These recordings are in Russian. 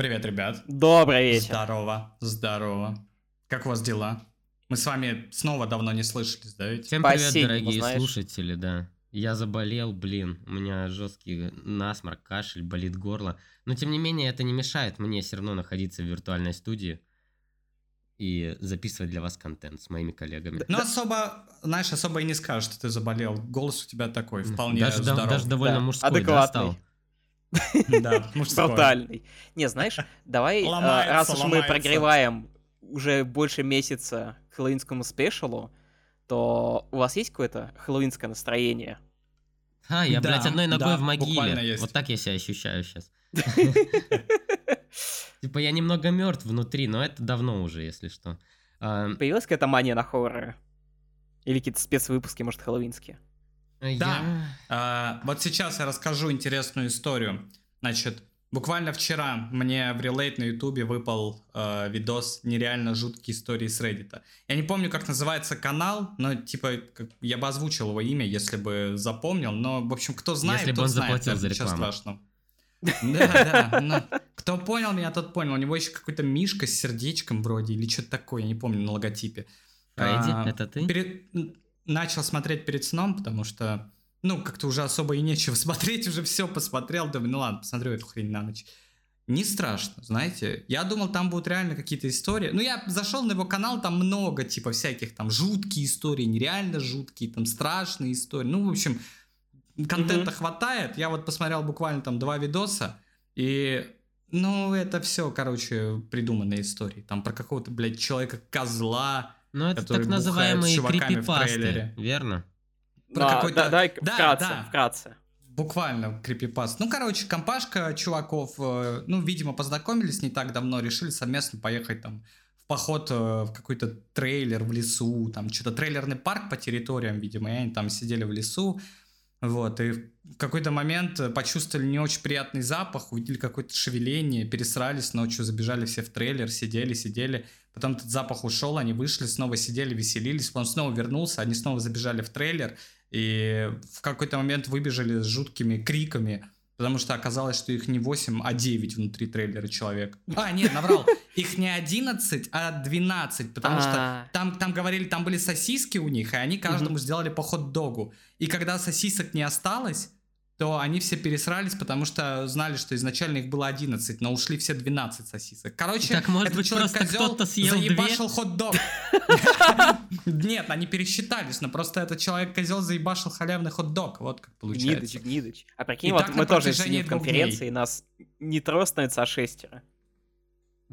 Привет, ребят. Добрый вечер. Здорово, здорово. Как у вас дела? Мы с вами снова давно не слышались, да ведь? Всем привет, дорогие знаешь. слушатели, да. Я заболел, блин, у меня жесткий насморк, кашель, болит горло. Но тем не менее, это не мешает мне все равно находиться в виртуальной студии и записывать для вас контент с моими коллегами. Ну, особо, знаешь, особо и не скажешь, что ты заболел. Голос у тебя такой, вполне даже, да- здоров. даже довольно Да, мужской, да, адекватный. стал? Да. Брутальный. Не, знаешь, давай, э, раз уж мы прогреваем уже больше месяца к хэллоуинскому спешалу, то у вас есть какое-то хэллоуинское настроение? А, я, Да, блядь, одной ногой да, в могиле. Вот так я себя ощущаю сейчас. Типа я немного мертв внутри, но это давно уже, если что. А, Появилась какая-то мания на хорроры? Или какие-то спецвыпуски, может, хэллоуинские? Да. я- А, вот сейчас я расскажу интересную историю. Значит, буквально вчера мне в Relate на Ютубе выпал э, видос нереально жуткие истории с Reddit. Я не помню, как называется канал, но типа как- я бы озвучил его имя, если бы запомнил. Но, в общем, кто знает, Если бы он знает, заплатил за ничего рекламу. страшного. Да, да. ну, кто понял меня, тот понял. У него еще какой-то мишка с сердечком вроде, или что-то такое, я не помню, на логотипе. Фредди, А, это ты? перед- начал смотреть перед сном, потому что, ну, как-то уже особо и нечего смотреть, уже все посмотрел, думаю, ну ладно, посмотрю эту хрень на ночь. Не страшно, знаете. Я думал, там будут реально какие-то истории. Ну, я зашел на его канал, там много, типа, всяких там жуткие истории, нереально жуткие, там страшные истории. Ну, в общем, контента хватает. Я вот посмотрел буквально там два видоса, и, ну, это все, короче, придуманные истории. Там про какого-то, блядь, человека-козла, Ну, это так называемые крипипасты, верно? Про Да, какой-то- да, давай Да, вкратце, да. вкратце. Буквально крипипаст. Ну, короче, компашка чуваков, э, ну, видимо, познакомились не так давно, решили совместно поехать там в поход э, в какой-то трейлер в лесу, там что-то трейлерный парк по территориям, видимо, и они там сидели в лесу, вот, и в какой-то момент э, почувствовали не очень приятный запах, увидели какое-то шевеление, пересрались ночью, забежали все в трейлер, сидели, сидели, потом этот запах ушел, они вышли, снова сидели, веселились, он снова вернулся, они снова забежали в трейлер, и в какой-то момент выбежали с жуткими криками, потому что оказалось, что их не 8, а 9 внутри трейлера человек. А, нет, наврал. Их не 11, а 12, потому что А, там, там говорили, там были сосиски у них, и они каждому сделали по хот-догу. И когда сосисок не осталось, то они все пересрались, потому что знали, что изначально их было 11, но ушли все 12 сосисок. Короче, Так, может этот быть, кто-то съел заебашил хот-дог. Нет, они пересчитались, но просто этот человек-козел заебашил халявный хот-дог. Вот как получается. гнидыч. А прикинь, вот мы тоже сидим в конференции, нас не трое становится, а шестеро.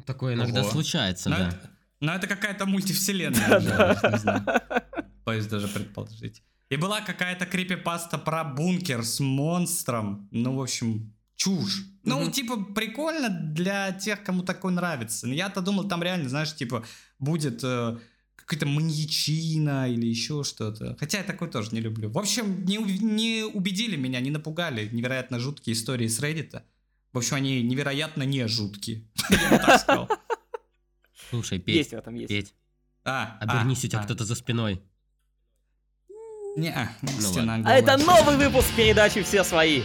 Такое иногда случается, да. Но это какая-то мультивселенная. Боюсь даже предположить. И была какая-то крипипаста про бункер с монстром. Ну, в общем, чушь. Ну, Мгм. типа, прикольно для тех, кому такое нравится. Но я-то думал, там реально, знаешь, типа, будет э, какая-то маньячина или еще что-то. Хотя я такой тоже не люблю. В общем, не, не убедили меня, не напугали невероятно жуткие истории с Reddit. В общем, они невероятно не жуткие. Я бы так сказал. Слушай, Есть Петь, в этом, есть. Петь, А, обернись, у тебя а, кто-то за спиной. Не, а, Ну стена А голая. это новый выпуск передачи «Все свои».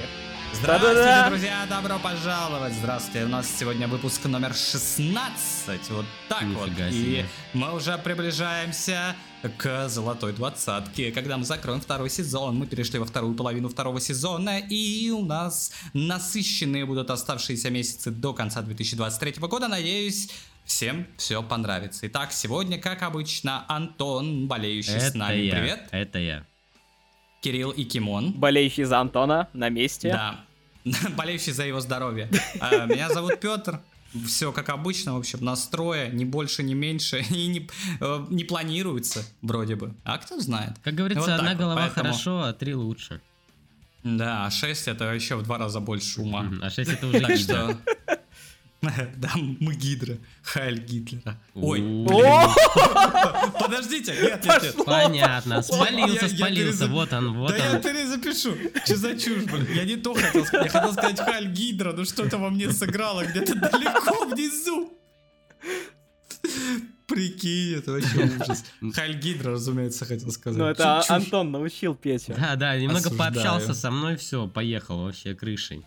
Здравствуйте, Да-да-да. друзья, добро пожаловать. Здравствуйте, у нас сегодня выпуск номер 16. Вот так вот. Нифига И себе. мы уже приближаемся к золотой двадцатке. Когда мы закроем второй сезон, мы перешли во вторую половину второго сезона, и у нас насыщенные будут оставшиеся месяцы до конца 2023 года. Надеюсь, всем все понравится. Итак, сегодня, как обычно, Антон, болеющий с Это нами. я, Привет. это я. Кирилл и Кимон. Болеющий за Антона на месте. Да. Болеющий за его здоровье. А, Меня зовут Петр. Все как обычно, в общем, настроя, ни больше, ни меньше, и не, э, не планируется, вроде бы. А кто знает? Как говорится, Вот одна вот, голова поэтому- хорошо, а три лучше. Да, а 6 это еще в два раза больше ума. А 6 это уже Так что... Да, мы Гидра. Хайль Гитлера. Ой, подождите, нет, нет, нет. Понятно, спалился, спалился, вот он, вот да я он. перезапишу. Что за чушь, блин? Я не то хотел сказать. Я хотел сказать Халь Гидра, но что-то во мне сыграло где-то далеко внизу. Прикинь, это вообще ужас. Халь Гидра, разумеется, хотел сказать. Ну это Чушь. Антон научил Петю. Да, да, немного Осуждаю. пообщался со мной, все, поехал вообще крышей.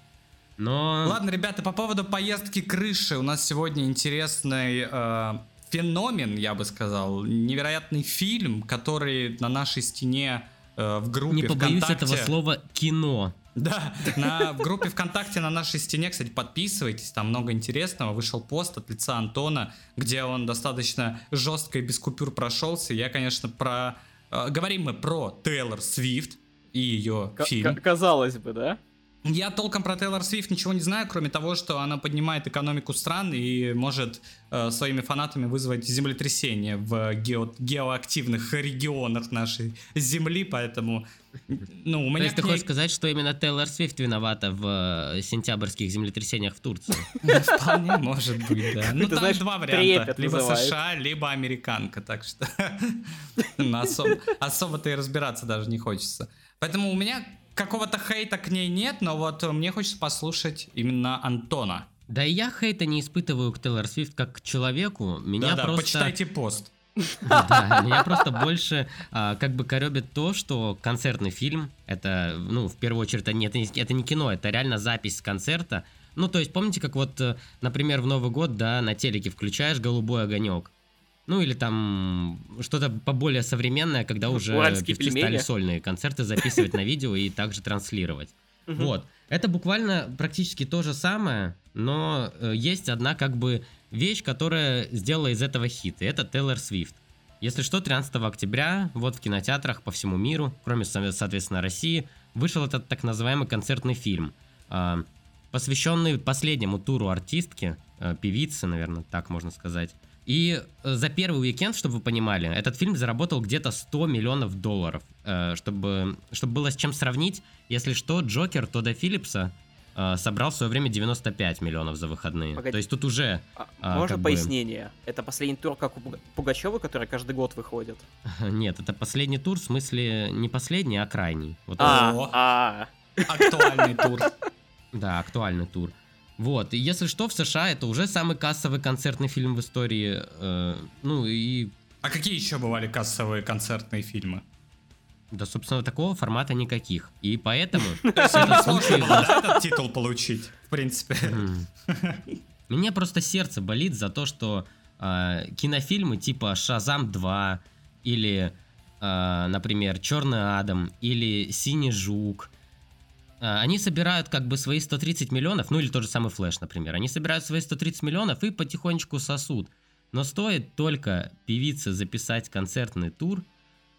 Но... Ладно, ребята, по поводу поездки крыши. У нас сегодня интересный э, феномен, я бы сказал. Невероятный фильм, который на нашей стене э, в группе Не побоюсь ВКонтакте... этого слова кино. Да, на, в группе ВКонтакте на нашей стене, кстати, подписывайтесь, там много интересного. Вышел пост от лица Антона, где он достаточно жестко и без купюр прошелся. Я, конечно, про... Э, говорим мы про Тейлор Свифт и ее К- фильм. к- казалось бы, да? Я толком про Тейлор Свифт ничего не знаю, кроме того, что она поднимает экономику стран и может э, своими фанатами вызвать землетрясение в гео- геоактивных регионах нашей Земли, поэтому, ну, у То меня есть ты хочешь сказать, что именно Тейлор Свифт виновата в э, сентябрьских землетрясениях в Турции? Вполне может быть, да. Ну, там два варианта. Либо. США, либо американка, так что ну, осо- особо-то и разбираться даже не хочется. Поэтому у меня какого-то хейта к ней нет, но вот мне хочется послушать именно Антона. Да и я хейта не испытываю к Тейлор Свифт как к человеку. Меня Да-да, просто... почитайте пост. Да, меня просто больше а, как бы коробит то, что концертный фильм, это, ну, в первую очередь, это не, это, не, кино, это реально запись концерта. Ну, то есть, помните, как вот, э, например, в Новый год, да, на телеке включаешь «Голубой огонек», ну, или там что-то поболее современное, когда уже Уральские певцы пельмени. стали сольные концерты записывать на видео и также транслировать. Вот. Это буквально практически то же самое, но э, есть одна как бы вещь, которая сделала из этого хит, и это Тейлор Свифт. Если что, 13 октября вот в кинотеатрах по всему миру, кроме, со- соответственно, России, вышел этот так называемый концертный фильм, а, посвященный последнему туру артистки, э, певицы, наверное, так можно сказать. И э, за первый уикенд, чтобы вы понимали, этот фильм заработал где-то 100 миллионов долларов. Э, Чтобы, чтобы было с чем сравнить, если что, Джокер Тода Филлипса э, собрал в свое время 95 миллионов за выходные. Погоди. То есть тут уже... А, А, можно как бы- пояснение? Это последний тур, как у Пуга- Пугачева, который каждый год выходит. Нет, это последний тур, в смысле не последний, а крайний. Вот А, О. а, Актуальный тур. Да, актуальный тур. Вот, и если что, в США это уже самый кассовый концертный фильм в истории. э, ну и, А какие еще бывали кассовые концертные фильмы? да, собственно, такого формата никаких. И поэтому... Сложно было, этот титул получить, в принципе. Мне просто сердце болит за то, что а, кинофильмы типа Шазам 2 или, а, например, Черный Адам или Синий Жук, они собирают как бы свои 130 миллионов, ну или тот же самый Флэш, например, они собирают свои 130 миллионов и потихонечку сосут. Но стоит только певице записать концертный тур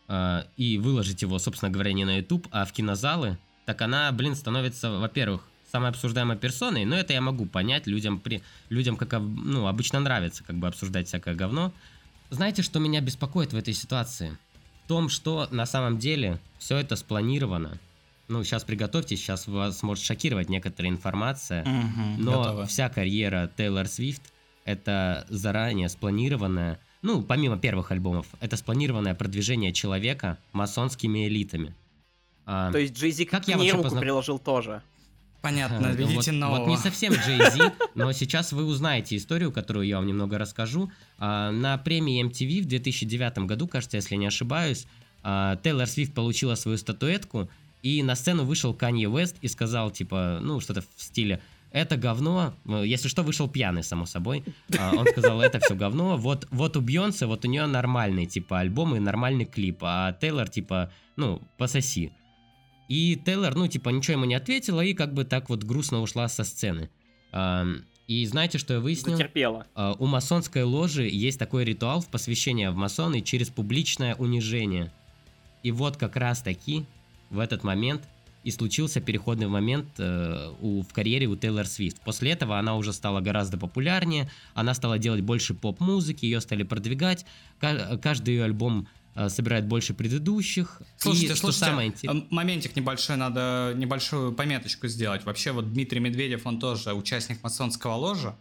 а, и выложить его, собственно говоря, не на YouTube, а в кинозалы, так она, блин, становится, во-первых, самой обсуждаемой персоной, но это я могу понять, людям, при, людям как ну, обычно нравится как бы обсуждать всякое говно. Знаете, что меня беспокоит в этой ситуации? В том, что на самом деле все это спланировано. Ну, сейчас приготовьтесь, сейчас вас может шокировать некоторая информация. Мгм, Но готово. вся карьера Тейлор Свифт это заранее спланированное, ну, помимо первых альбомов, это спланированное продвижение человека масонскими элитами. А, то есть Джейзи Как к я вообще руку познак- приложил тоже. Понятно, видите вот, нового. вот не совсем Jay-Z, но сейчас вы узнаете историю, которую я вам немного расскажу. А, На премии MTV в 2009 году, кажется, если не ошибаюсь, а, Тейлор Свифт получила свою статуэтку, и на сцену вышел Канье Уэст и сказал, типа, ну, что-то в стиле это говно, Э, если что, вышел пьяный, само собой. А, Он сказал, это все говно. Вот, вот у Бьонсе, вот у нее нормальный, типа, альбом и нормальный клип, а Тейлор, типа, ну, пососи. И Тейлор, ну, типа, ничего ему не ответила и как бы так вот грустно ушла со сцены. И знаете, что я выяснил? Затерпела. А, У масонской ложи есть такой ритуал в посвящение в масоны через публичное унижение. И вот как раз таки в этот момент и случился переходный момент э, у, в карьере у Тейлор Свифт. После этого она уже стала гораздо популярнее, она стала делать больше поп-музыки, ее стали продвигать, Ка- каждый ее альбом э, собирает больше предыдущих. Слушайте, и, слушайте, самое инте- м- моментик небольшой, надо небольшую пометочку сделать. Вообще вот Дмитрий Медведев, он тоже участник масонского ложа.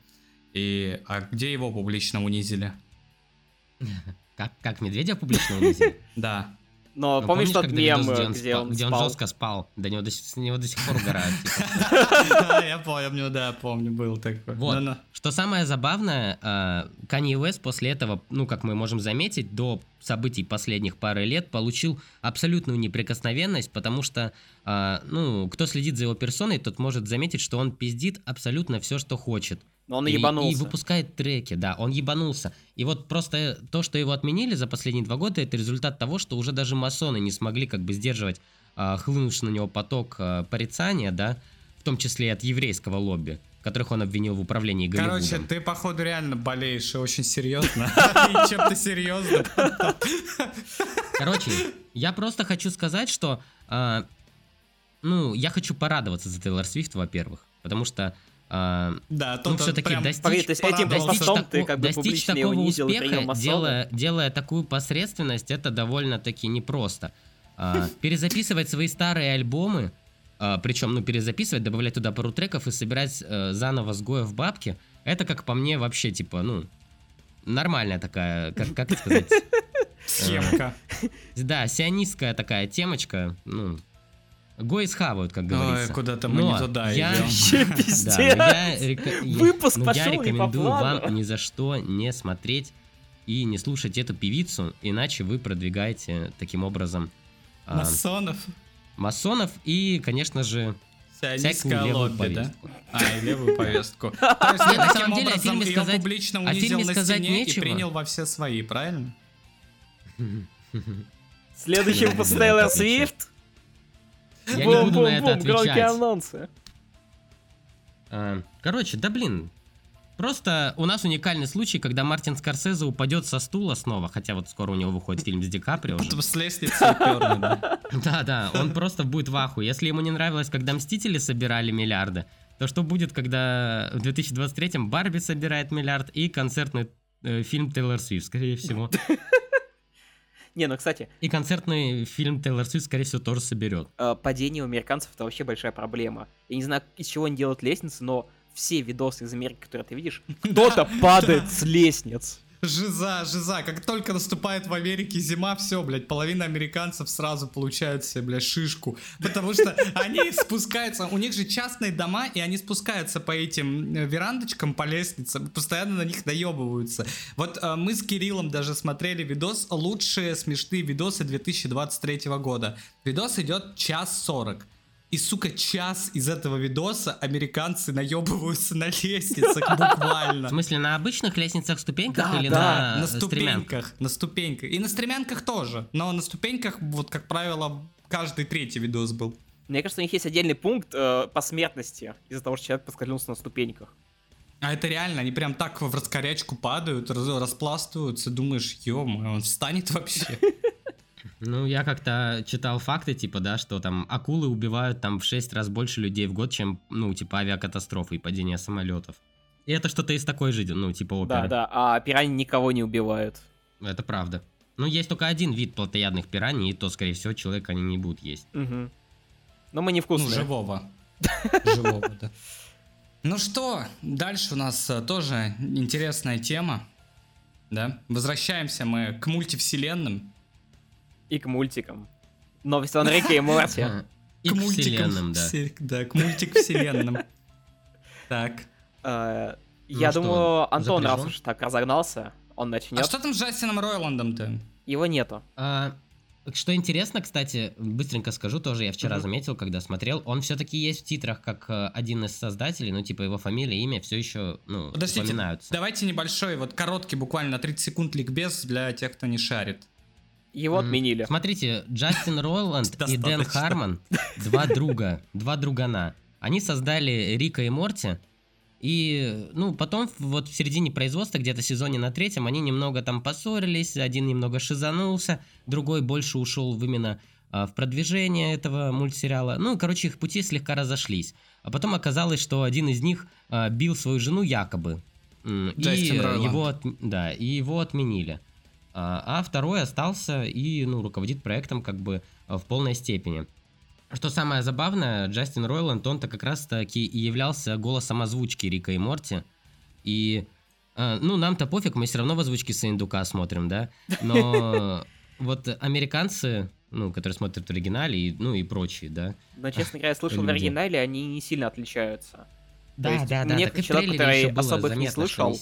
И а где его публично унизили? Как, как Медведев публично унизили? Да. Но Ну, помнишь тот когда мем, видос, э, где он, где он спал? жестко спал? До него до, сих- с него до сих пор угорают. типа. Я помню, да, помню, был такой. Вот. Что самое забавное, Канье Уэст после этого, ну, как мы можем заметить, до событий последних пары лет получил абсолютную неприкосновенность, потому что, а, ну, кто следит за его персоной, тот может заметить, что он пиздит абсолютно все, что хочет. Но он И- ебанулся. И, выпускает треки, да, он ебанулся. И вот просто то, что его отменили за последние два года, это результат того, что уже даже масоны не смогли как бы сдерживать а, хлынувший на него поток а, порицания, да, в том числе и от еврейского лобби, которых он обвинил в управлении Голливудом. Короче, ты, походу, реально болеешь и очень серьезно. И чем-то серьезно. Короче, я просто хочу сказать, что, а, ну, я хочу порадоваться за Тейлор Свифт, во-первых, потому что а, Да, ну, все-таки достичь, Погоди, то есть этим порадовался. достичь, ты как бы такого унизил успеха, делая такую посредственность, это довольно-таки непросто. А, перезаписывать свои старые альбомы, причем, ну, перезаписывать, добавлять туда пару треков и собирать э, заново с Гоя в бабки, это, как по мне, вообще, типа, ну, нормальная такая, как, как это сказать, Схемка. да, сионистская такая темочка, ну, Гои схавают, как Ой, говорится. куда-то мы Но не туда я- идем. Вообще Да, пиздец. но я, река- я- Выпуск но я пошел не по рекомендую плану. вам ни за что не смотреть и не слушать эту певицу, иначе вы продвигаете таким образом а, Масонов. и, конечно же, Сионистское левую лобби, да? повестку. А, и левую повестку. То есть Нет, на самом деле, о образом фильме сказать- публично унизил фильме на сказать стене и принял во все свои, правильно? Следующий выпуск Тейлор Свифт. Я не буду на это отвечать. анонсы. А, Короче, да блин. Просто у нас уникальный случай, когда Мартин Скорсезе упадет со стула снова, хотя вот скоро у него выходит фильм с Ди Каприо. Потом с лестницы уперли, да. Да, да, он просто будет в аху. Если ему не нравилось, когда Мстители собирали миллиарды, то что будет, когда в 2023-м Барби собирает миллиард и концертный э, фильм Тейлор Свифт, скорее всего. Не, ну, кстати, И концертный фильм Тейлор Свифт, скорее всего, тоже соберет. э, падение у американцев это вообще большая проблема. Я не знаю, из чего они делают лестницы, но все видосы из Америки, которые ты видишь, кто-то падает с лестниц. Жиза, жиза. Как только наступает в Америке зима, все, блядь, половина американцев сразу получают себе, блядь, шишку. Потому что они спускаются, у них же частные дома, и они спускаются по этим э, верандочкам, по лестницам, постоянно на них наебываются. Вот э, мы с Кириллом даже смотрели видос «Лучшие смешные видосы 2023 года». Видос идет час сорок. И, сука, час из этого видоса американцы наебываются на лестницах В буквально. смысле, на обычных лестницах ступеньках Да, или да, на, на ступеньках, на ступеньках. И на стремянках тоже. Но на ступеньках, вот как правило, каждый третий видос был. Мне кажется, у них есть отдельный пункт э, по смертности из-за того, что человек поскользнулся на ступеньках. А это реально, они прям так в раскорячку падают, раз- распластываются, думаешь, ё он встанет вообще? Ну, я как-то читал факты, типа, да, что там акулы убивают там в 6 раз больше людей в год, чем, ну, типа, авиакатастрофы и падение самолетов. И это что-то из такой же, ну, типа, оперы. Да, да, а пираньи никого не убивают. Это правда. Ну, есть только один вид плотоядных пираний, и то, скорее всего, человека они не будут есть. Мгм. Но мы не Ну, вкусные. живого. Живого, да. Ну что, дальше у нас э, тоже интересная тема. Да? Возвращаемся мы к мультивселенным. И к мультикам. Новости о Рике и Морти. А, И к к мультикам вселенным, да. Да, к мультик-вселенным. Так. Э, Я Ну что, думаю, Антон, раз уж так разогнался, он А начнет. что там с Джастином Ройландом-то? Его нету. А, что интересно, кстати, быстренько скажу, тоже я вчера Мгм. заметил, когда смотрел, он все-таки есть в титрах как э, один из создателей, ну, типа, его фамилия, имя все еще, ну, Подождите, упоминаются. давайте небольшой, вот короткий, буквально на 30 секунд ликбез для тех, кто не шарит. Его отменили. Смотрите, Джастин Роланд и Дэн. Хармон, два друга, два другана. Они создали Рика и Морти, и, ну, потом в- вот в середине производства, где-то сезоне на третьем, они немного там поссорились, один немного шизанулся, другой больше ушел в именно а, в продвижение этого мультсериала. Ну, короче, их пути слегка разошлись. А потом оказалось, что один из них а, бил свою жену якобы. И Джастин его, от- да, и его отменили. А, а второй остался и ну, руководит проектом как бы а, в полной степени. Что самое забавное, Джастин Ройланд, он-то как раз-таки и являлся голосом озвучки Рика и Морти. И, а, ну, нам-то пофиг, мы все равно в озвучке Саиндука смотрим, да? Но вот американцы, ну, которые смотрят в оригинале, и, ну, и прочие, да? Но, честно говоря, я слышал в оригинале, они не сильно отличаются. Да, да, да. мне, как человек, который особо их не слышал.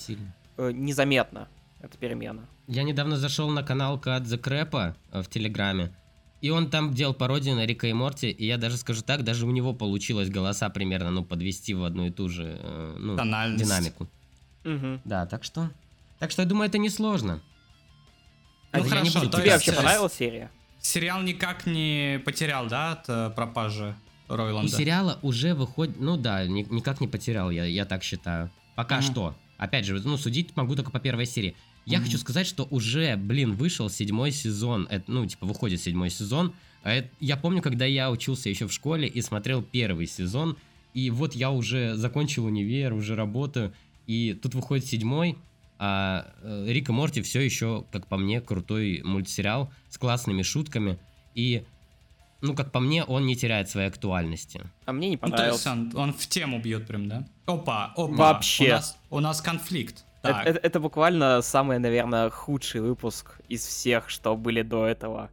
Э, Незаметно. Это перемена. Я недавно зашел на канал Кадзе Крэпа э, в Телеграме, и он там делал пародию на Рика и Морти, и я даже скажу так, даже у него получилось голоса примерно, ну, подвести в одну и ту же, э, ну, Тональность. динамику. Мгм. Да, так что... Так что я думаю, это несложно. А Ну тебе- хорошо, тебе то тебе вообще понравилась серия? Сериал никак не потерял, да, от э, пропажи У Ройланда? сериала уже выходит... Ну да, ни- никак не потерял, я, я так считаю. Пока Мгм. что. Опять же, ну, судить могу только по первой серии. Я хочу сказать, что уже, блин, вышел седьмой сезон. Это, ну, типа, выходит седьмой сезон. А это- я помню, когда я учился еще в школе и смотрел первый сезон, и вот я уже закончил универ, уже работаю, и тут выходит седьмой, а э, Рик и Морти все еще, как по мне, крутой мультсериал с классными шутками, и, ну, как по мне, он не теряет своей актуальности. А мне не Ну, то есть понравился. он, он в тему бьет прям, да? Опа, опа. Вообще. У нас, у нас конфликт. Это, это- это буквально самый, наверное, худший выпуск из всех, что были до этого.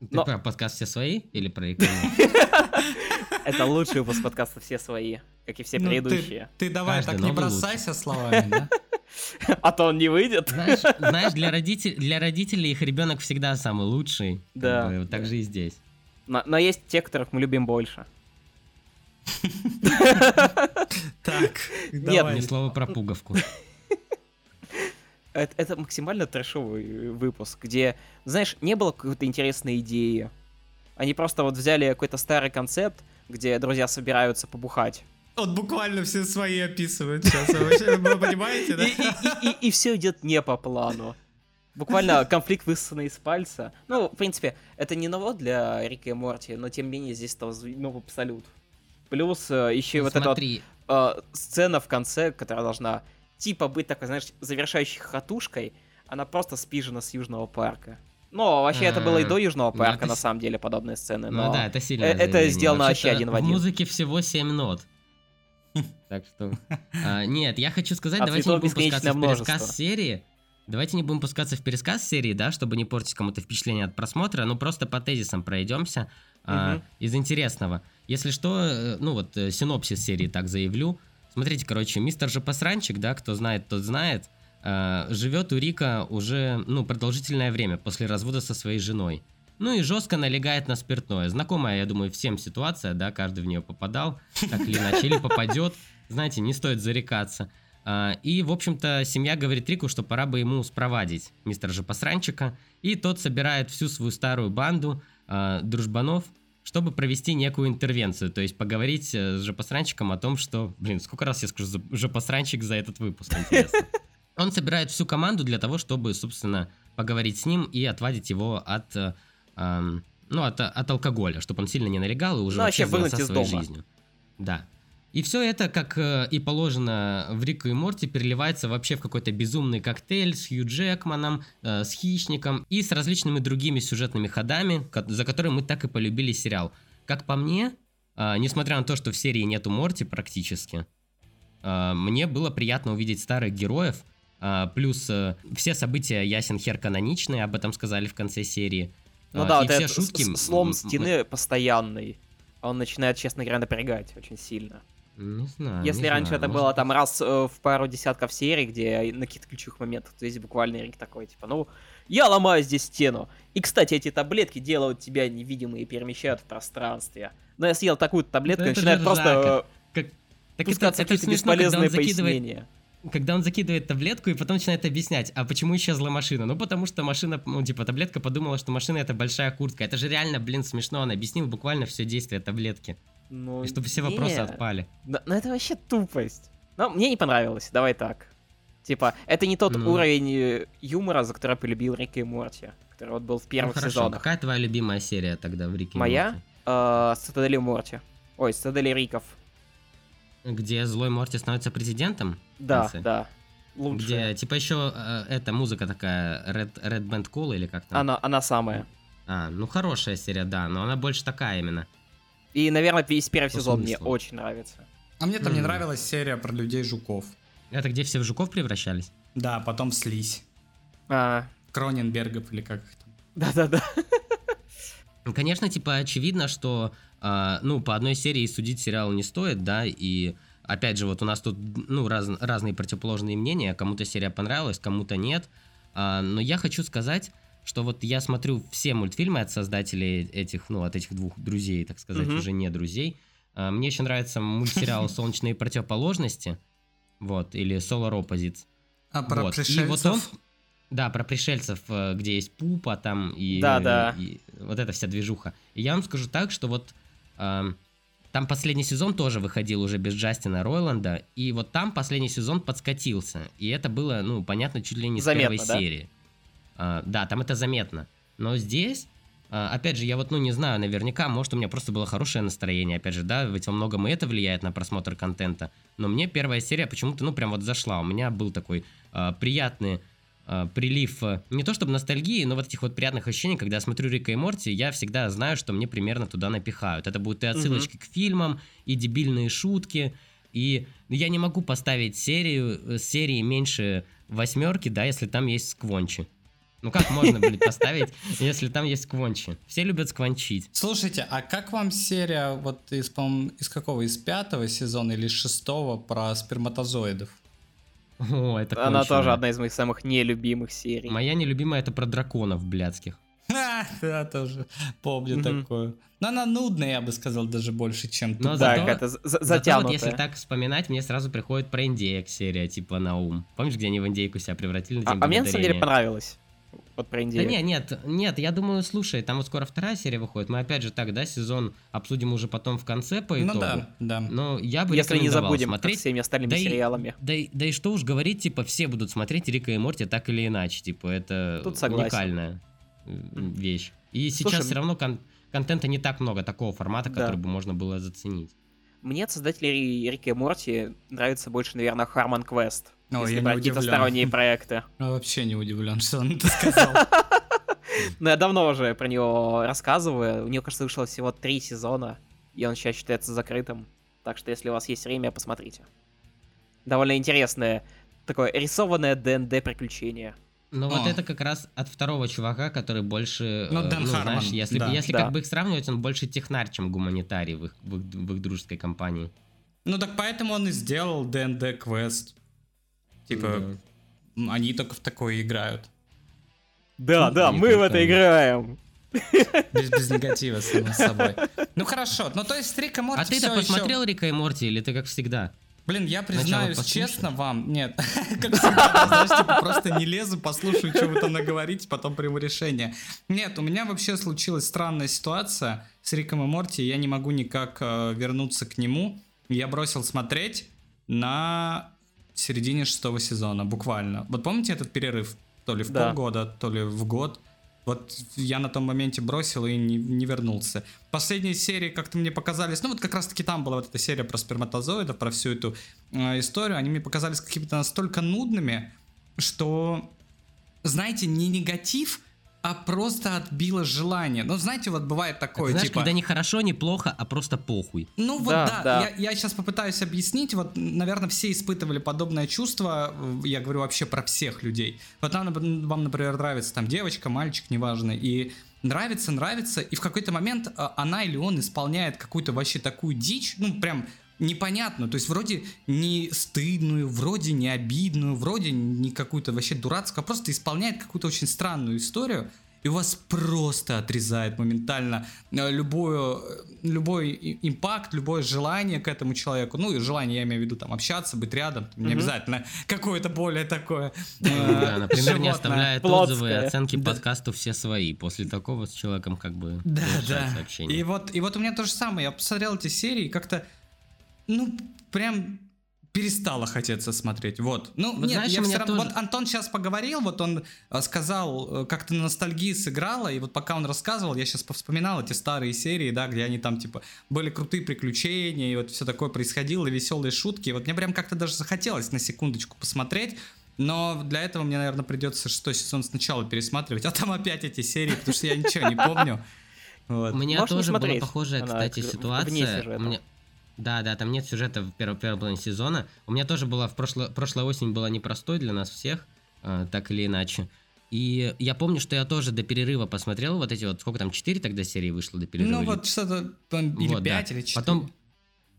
Ты Но- про подкаст все свои или про? Это лучший выпуск подкаста все свои, как и все ну, предыдущие. Ты, давай так не бросайся словами, да? А то он не выйдет. Знаешь, знаешь для, родителей, для родителей их ребенок всегда самый лучший. Да. бы, так же и здесь. Но, но есть те, которых мы любим больше. Так, Нет. Ни слова про пуговку. Это, это максимально трэшовый выпуск, где, знаешь, не было какой-то интересной идеи. Они просто вот взяли какой-то старый концепт, где друзья собираются побухать. Он буквально все свои описывает сейчас. Вы вообще- Вы понимаете, да? И, все идет не по плану. Буквально конфликт высосанный из пальца. Ну, в принципе, это не ново для Рика и Морти, но тем не менее здесь это воз- ну, абсолют. Плюс еще и Ну, вот эта вот, э, сцена в конце, которая должна типа быть такой, знаешь, завершающей хохотушкой, она просто спижена с Южного парка. Ну, вообще, это было и до Южного ну, парка, это на самом деле, подобные сцены. ну да, это сильно. э, это сделано вообще один в один. В музыке всего 7 нот. Так что... а, Нет, я хочу сказать, А давайте не будем пускаться в пересказ серии. Давайте не будем пускаться в пересказ серии, да, чтобы не портить кому-то впечатление от просмотра, ну просто по тезисам пройдемся а, из интересного. Если что, э, ну вот э, синопсис серии так заявлю. Смотрите, короче, мистер же посранчик, да, кто знает, тот знает, а, живет у Рика уже, ну, продолжительное время после развода со своей женой. Ну и жестко налегает на спиртное. Знакомая, я думаю, всем ситуация, да, каждый в нее попадал, так или иначе, или попадет. Знаете, не стоит зарекаться. А, И, в общем-то, семья говорит Рику, что пора бы ему спровадить мистера же посранчика. И тот собирает всю свою старую банду а, дружбанов, чтобы провести некую интервенцию. То есть поговорить э, с жопосранчиком о том, что... Блин, сколько раз я скажу жопосранчик за этот выпуск, интересно. Он собирает всю команду для того, чтобы, собственно, поговорить с ним и отвадить его от... э, ну, от, от алкоголя, чтобы он сильно не налегал и уже Ну, вообще вообще занялся из своей дома. жизнью. Да. И все это, как э, и положено в Рику и Морти, переливается вообще в какой-то безумный коктейль с Хью Джекманом, э, с Хищником и с различными другими сюжетными ходами, за которые мы так и полюбили сериал. Как по мне, э, несмотря на то, что в серии нету Морти практически, мне было приятно увидеть старых героев, плюс все события ясен хер каноничные, об этом сказали в конце серии. Ну да, и вот все этот шутки... слом стены постоянный. Он начинает, честно говоря, напрягать очень сильно. Не знаю. Если не раньше знаю, это может было там раз э, в пару десятков серий, где на каких-то ключевых моментах, то здесь буквально Рик такой, типа, ну, я ломаю здесь стену. И, кстати, эти таблетки делают тебя невидимой и перемещают в пространстве. Но я съел такую таблетку, и это начинает просто э, Как... Так пускаться в какие-то смешно, когда он бесполезные закидывает пояснения. когда он закидывает таблетку и потом начинает объяснять, а почему исчезла машина? Ну, потому что машина, ну, типа, таблетка подумала, что машина это большая куртка. Это же реально, блин, смешно. Он объяснил буквально все действие таблетки. Ну, И чтобы все не. вопросы отпали. Да, ну это вообще тупость. Но мне не понравилось, давай так. Типа, это не тот Ну. уровень э, юмора, за который полюбил Рик и Морти, который вот был в Ну, первых хорошо, сезонах. какая твоя любимая серия тогда в Рике и Моя? Морти? Э, Цитадели Морти. Ой, Цитадели Риков. Где злой Морти становится президентом? Да, да. Лучше. Где, типа, еще эта музыка такая, Red, Red Band Cool или как там? Она, она самая. А, ну хорошая серия, да, но она больше такая именно. И, наверное, весь первый По сезон мне очень нравится. А мне там не М. нравилась серия про людей-жуков. Это где все в жуков превращались? Да, потом слизь. А, Кроненбергов или как их там. да-да-да. Ну, Конечно, типа, очевидно, что, а, ну, по одной серии судить сериал не стоит, да, и, опять же, вот у нас тут, ну, раз- разные противоположные мнения, кому-то серия понравилась, кому-то нет, А, но я хочу сказать, что вот я смотрю все мультфильмы от создателей этих, ну, от этих двух друзей, так сказать, Мгм. уже не друзей. А, мне еще нравится мультсериал «Солнечные противоположности», вот, или «Solar Opposites». А про Вот. И пришельцев? вот он, да, про пришельцев, э, где есть пупа там и, Да, да. и вот эта вся движуха. И я вам скажу так, что вот ам, там последний сезон тоже выходил уже без Джастина Ройланда, и вот там последний сезон подскатился, и это было, ну, понятно, чуть ли не с Заметно, первой да? серии. А, да, там это заметно. Но здесь, а, опять же, я вот, ну, не знаю, наверняка, может, у меня просто было хорошее настроение, опять же, да, ведь во многом и это влияет на просмотр контента. Но мне первая серия почему-то, ну, прям вот зашла. У меня был такой а, приятный а, прилив, не то чтобы ностальгии, но вот этих вот приятных ощущений, когда я смотрю Рика и Морти, я всегда знаю, что мне примерно туда напихают. Это будут и отсылочки к фильмам, и дебильные шутки, и я не могу поставить серию, э, серии меньше восьмерки, да, если там есть сквончи. Ну как можно, блин, поставить, если там есть сквончи? Все любят сквончить. Слушайте, а как вам серия вот из, по из какого? Из пятого сезона или из шестого про сперматозоидов? О, это Она кончено. тоже одна из моих самых нелюбимых серий. Моя нелюбимая это про драконов блядских. А, да, тоже помню такую. Но она нудная, я бы сказал, даже больше, чем какая-то за- Зато затянутая. вот если так вспоминать, мне сразу приходит про индеек серия, типа на ум. Помнишь, где они в индейку себя превратили? на А, а мне на самом деле понравилось. Вот про Да Индию. не, нет, нет, я думаю, слушай, там вот скоро вторая серия выходит. Мы опять же так, да, сезон обсудим уже потом в конце по Ну итогу. да, да. Но я бы Если не забудем, смотреть. всеми остальными Да и- сериалами. Да и, да и что уж говорить, типа, все будут смотреть Рика и Морти так или иначе. Типа, это Тут согласен. уникальная э, вещь. И сейчас Слушай, все равно кон- контента не так много такого формата, Да. который бы можно было заценить. Мне от создателей Рика и Морти нравится больше, наверное, Харман Квест. Ой, если брать какие-то сторонние проекты. Я вообще не удивлен, что он это сказал. Ну, я давно уже про него рассказываю. У него, кажется, вышло всего три сезона, и он сейчас считается закрытым. Так что, если у вас есть время, посмотрите. Довольно интересное, такое рисованное ДНД приключение. Но вот это как раз от второго чувака, который больше... Ну, э, Дэн Хармон, знаешь, если, да. если Да. как бы их сравнивать, он больше технарь, чем гуманитарий в их, в их- в их дружеской компании. Ну так поэтому он и сделал ДНД квест. Типа, м, они только в такое играют. Да, Ну, да, мы в это играем. Без, без негатива, само собой. Ну хорошо, ну то есть Рика Морти А ты-то посмотрел Рика и Морти, или ты как всегда? Блин, я признаюсь честно вам, нет, как всегда, знаешь, типа просто не лезу, послушаю, что вы там наговорите, потом приму решение. Нет, у меня вообще случилась странная ситуация с Риком и Морти, я не могу никак э, вернуться к нему. Я бросил смотреть на середине шестого сезона, буквально. Вот помните этот перерыв? То ли в Да. полгода, то ли в год. Вот я на том моменте бросил и не, не вернулся. Последние серии как-то мне показались, ну вот как раз-таки там была вот эта серия про сперматозоидов, про всю эту э, историю, они мне показались какими-то настолько нудными, что, знаете, не негатив, а просто отбило желание. Ну, знаете, вот бывает такое, Знаешь, типа... когда не хорошо, не плохо, а просто похуй. Ну вот Да, да, да. Я, я сейчас попытаюсь объяснить. Вот, наверное, все испытывали подобное чувство. Я говорю вообще про всех людей. Вот нам, нап- вам, например, нравится там девочка, мальчик, неважно, и нравится, нравится, и в какой-то момент э, она или он исполняет какую-то вообще такую дичь, ну прям непонятную, то есть вроде не стыдную, вроде не обидную, вроде не какую-то вообще дурацкую, а просто исполняет какую-то очень странную историю, и у вас просто отрезает моментально э, любую, э, любой импакт, любое желание к этому человеку. Ну, и желание, я имею в виду, там, общаться, быть рядом. Не обязательно какое-то более такое э, Да, например, не оставляет отзывы и оценки подкасту все свои. После такого с человеком как бы Да, да. И вот, и вот у меня то же самое. Я посмотрел эти серии и как-то, ну, прям перестало хотеться смотреть. Вот. Ну, Вот нет, знаешь, я меня равно- тоже- Вот Антон сейчас поговорил, вот он э, сказал, э, как-то на ностальгии сыграла, и вот пока он рассказывал, я сейчас повспоминал эти старые серии, да, где они там, типа, были крутые приключения, и вот все такое происходило, и веселые шутки. И вот мне прям как-то даже захотелось на секундочку посмотреть, но для этого мне, наверное, придется шестой сезон сначала пересматривать, а там опять эти серии, потому что я ничего не помню. Вот. У меня Можешь тоже была похожая, Она кстати, вне ситуация. У меня- Да, да, там нет сюжета в первой, первой половине сезона. У меня тоже была в прошлой, прошлая осень была непростой для нас всех, э, так или иначе. И я помню, что я тоже до перерыва посмотрел вот эти вот, сколько там, 4 тогда серии вышло до перерыва? Ну или вот что-то там, или Вот, да. 5, или 4. Потом,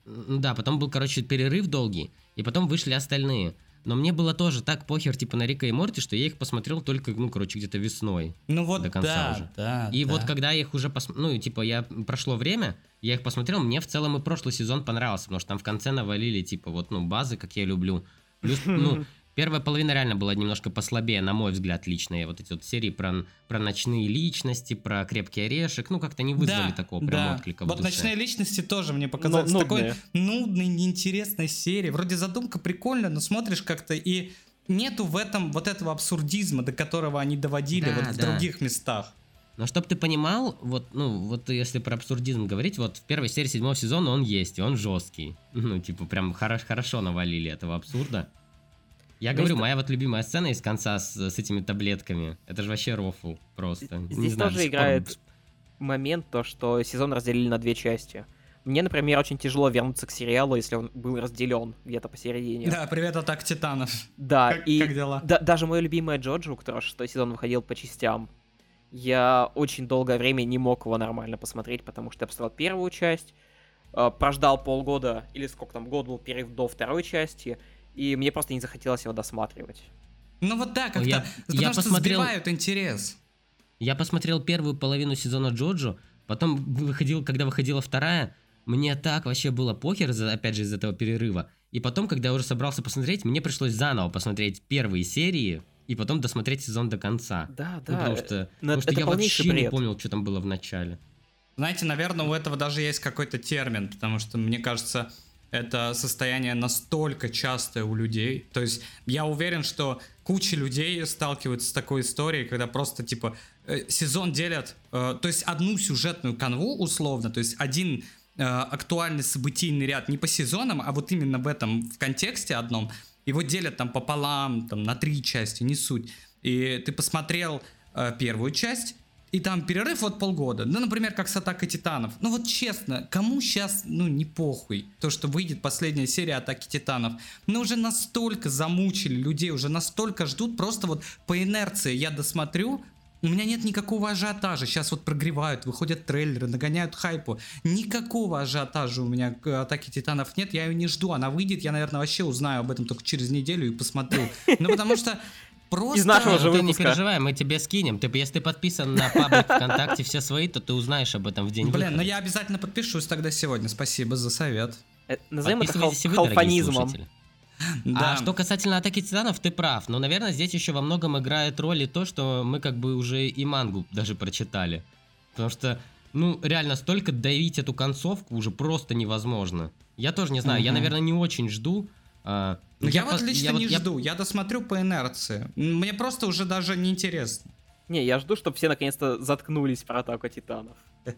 да, потом был, короче, перерыв долгий, и потом вышли остальные. Но мне было тоже так похер, типа, на Рика и Морти, что я их посмотрел только, ну, короче, где-то весной. Ну вот До конца да, уже. да. И да. вот когда я их уже посмотрел, ну, типа, я прошло время, я их посмотрел, мне в целом и прошлый сезон понравился, потому что там в конце навалили, типа, вот, ну, базы, как я люблю. Плюс, ну, первая половина реально была немножко послабее, на мой взгляд, лично. И вот эти вот серии про, про ночные личности, про крепкий орешек, ну, как-то не вызвали Да, такого прям да. отклика в Вот душе. ночные личности тоже мне показались Ну, такой нудной, неинтересной серии. Вроде задумка прикольная, но смотришь как-то и нету в этом вот этого абсурдизма, до которого они доводили Да, вот в да. других местах. Но чтоб ты понимал, вот, ну, вот если про абсурдизм говорить, вот в первой серии седьмого сезона он есть, и он жесткий. Ну, типа, прям хорош, хорошо навалили этого абсурда. Я Здесь говорю, то- моя вот любимая сцена из конца с, с этими таблетками. Это же вообще рофл просто. Не Здесь знаю, до тоже пор играет момент, то, что сезон разделили на две части. Мне, например, очень тяжело вернуться к сериалу, если он был разделен где-то посередине. Да, привет, атак титанов. Да, Как, и как дела? да- даже мое любимое Джоджо, у которого шестой сезон выходил по частям, я очень долгое время не мог его нормально посмотреть, потому что я посмотрел первую часть, э, прождал полгода, или сколько там, год был перерыв до второй части, и мне просто не захотелось его досматривать. Ну вот да, как-то, Я- потому я что посмотрел- сбивают интерес. Я посмотрел первую половину сезона Джоджо, потом выходил, когда выходила вторая, мне так вообще было похер, из-за- опять же, из этого перерыва. И потом, когда я уже собрался посмотреть, мне пришлось заново посмотреть первые серии и потом досмотреть сезон до конца. Да, Ну, да. потому что, ну, потому что я вообще не бред. помнил, что там было в начале. Знаете, наверное, у этого даже есть какой-то термин, потому что, мне кажется, это состояние настолько частое у людей. То есть я уверен, что куча людей сталкиваются с такой историей, когда просто, типа, э, сезон делят, э, то есть одну сюжетную канву, условно, то есть один э, актуальный событийный ряд не по сезонам, а вот именно в этом, в контексте одном, его делят там пополам, там на три части, не суть. И ты посмотрел э, первую часть, и там перерыв вот полгода. Ну, например, как с Атакой Титанов. Ну вот честно, кому сейчас, ну, не похуй, то, что выйдет последняя серия Атаки Титанов. Ну, уже настолько замучили людей, уже настолько ждут, просто вот по инерции я досмотрю, у меня нет никакого ажиотажа. Сейчас вот прогревают, выходят трейлеры, нагоняют хайпу. Никакого ажиотажа у меня к Атаке Титанов нет. Я ее не жду. Она выйдет, я, наверное, вообще узнаю об этом только через неделю и посмотрю. Ну, потому что просто... Из нашего же ты не выпуска. переживай, мы тебе скинем. Ты, если ты подписан на паблик ВКонтакте все свои, то ты узнаешь об этом в день Блин, ну я обязательно подпишусь тогда сегодня. Спасибо за совет. Э, Назовем это хал- вы, халфанизмом. Да. А что касательно Атаки Титанов, ты прав. Но, наверное, здесь еще во многом играет роль и то, что мы как бы уже и мангу даже прочитали. Потому что, ну, реально, столько давить эту концовку уже просто невозможно. Я тоже не знаю, я, Мгм. наверное, не очень жду. а, Ну, я, вот пос- лично я вот- не я- жду, я досмотрю по инерции. Мне просто уже даже не интересно. Не, я жду, чтобы все наконец-то заткнулись про атаку титанов.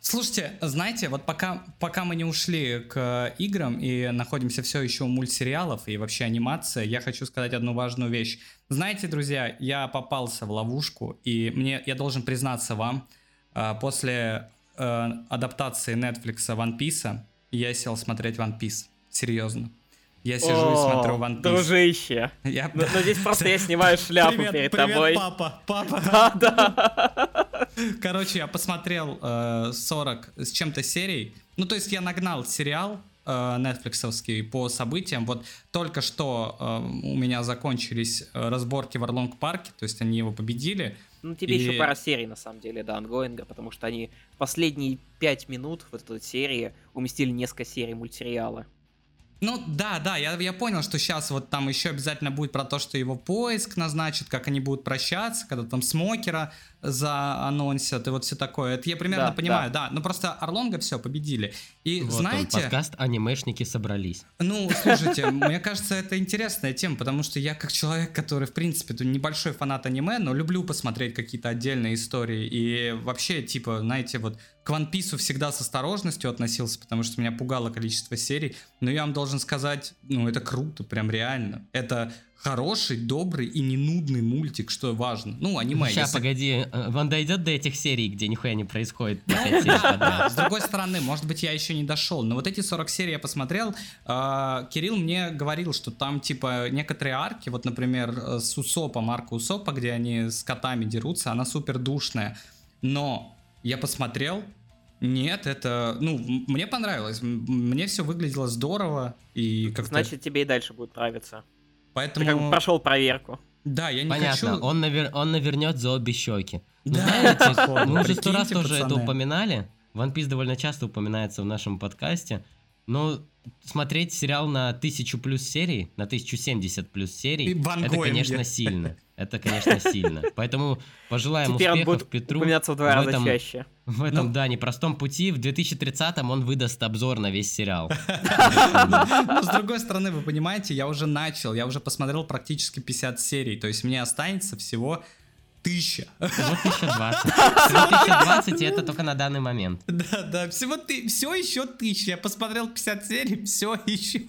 Слушайте, знаете, вот пока, пока мы не ушли к играм и находимся все еще у мультсериалов и вообще анимация, я хочу сказать одну важную вещь. Знаете, друзья, я попался в ловушку, и мне я должен признаться вам, а, после э, адаптации Netflix One Piece я сел смотреть One Piece. Серьезно. Я сижу и О, смотрю One Piece. Дружище. Я- Но, но здесь просто я снимаю шляпу Привет, перед привет, тобой. папа, папа. Да, да. Короче, я посмотрел э, 40 с чем-то серий. Ну, то есть я нагнал сериал э, нетфликсовский по событиям. Вот только что э, у меня закончились э, разборки в Орлонг парке, то есть они его победили. Ну, тебе И- еще пара серий, на самом деле, да, ангоинга, потому что они последние пять минут в этой серии уместили несколько серий мультсериала. Ну да, да, я, я понял, что сейчас вот там еще обязательно будет про то, что его поиск назначат, как они будут прощаться, когда там смокера заанонсят и вот все такое. Это я примерно Да, понимаю, да. Но просто Орлонга все победили. И Вот он, знаете... подкаст «Анимешники собрались». Ну, слушайте, мне кажется, это интересная тема, потому что я как человек, который, в принципе, небольшой фанат аниме, но люблю посмотреть какие-то отдельные истории. И вообще, типа, знаете, вот к One Piece всегда с осторожностью относился, потому что меня пугало количество серий. Но я вам должен сказать, ну, это круто, прям реально. Это хороший, добрый и не нудный мультик, что важно. Ну, аниме. Сейчас, если- погоди, э, он дойдет до этих серий, где нихуя не происходит. С другой стороны, может быть, я еще не дошел. Но вот эти 40 серий я посмотрел. а, Кирилл мне говорил, что там, типа, некоторые арки, вот, например, э, с Усопом, арка Усопа, где они с котами дерутся, она супер душная. Но я посмотрел, Нет, это, ну, мне понравилось. Мне все выглядело здорово. И как Значит, тебе и дальше будет нравиться. Ты поэтому... как бы прошел проверку. Да, я не Понятно, хочу... он, навер... он навернет за обе щеки. Ну, Да, знаете, мы уже сто раз тоже это упоминали. One Piece довольно часто упоминается в нашем подкасте. Но смотреть сериал на тысячу плюс серий, на 1070 плюс серий, это, конечно, сильно. Это, конечно, сильно. Поэтому пожелаем Теперь он успехов будет Петру. упоминаться в два в раза этом- чаще. В этом, Ну. да, непростом пути. В 2030-м он выдаст обзор на весь сериал. Но с другой стороны, вы понимаете, я уже начал, я уже посмотрел практически 50 серий, то есть мне останется всего тысяча. Всего 1020. Всего 1020, и это только на данный момент. Да, да, всего ты, все еще тысяча. Я посмотрел 50 серий, все еще.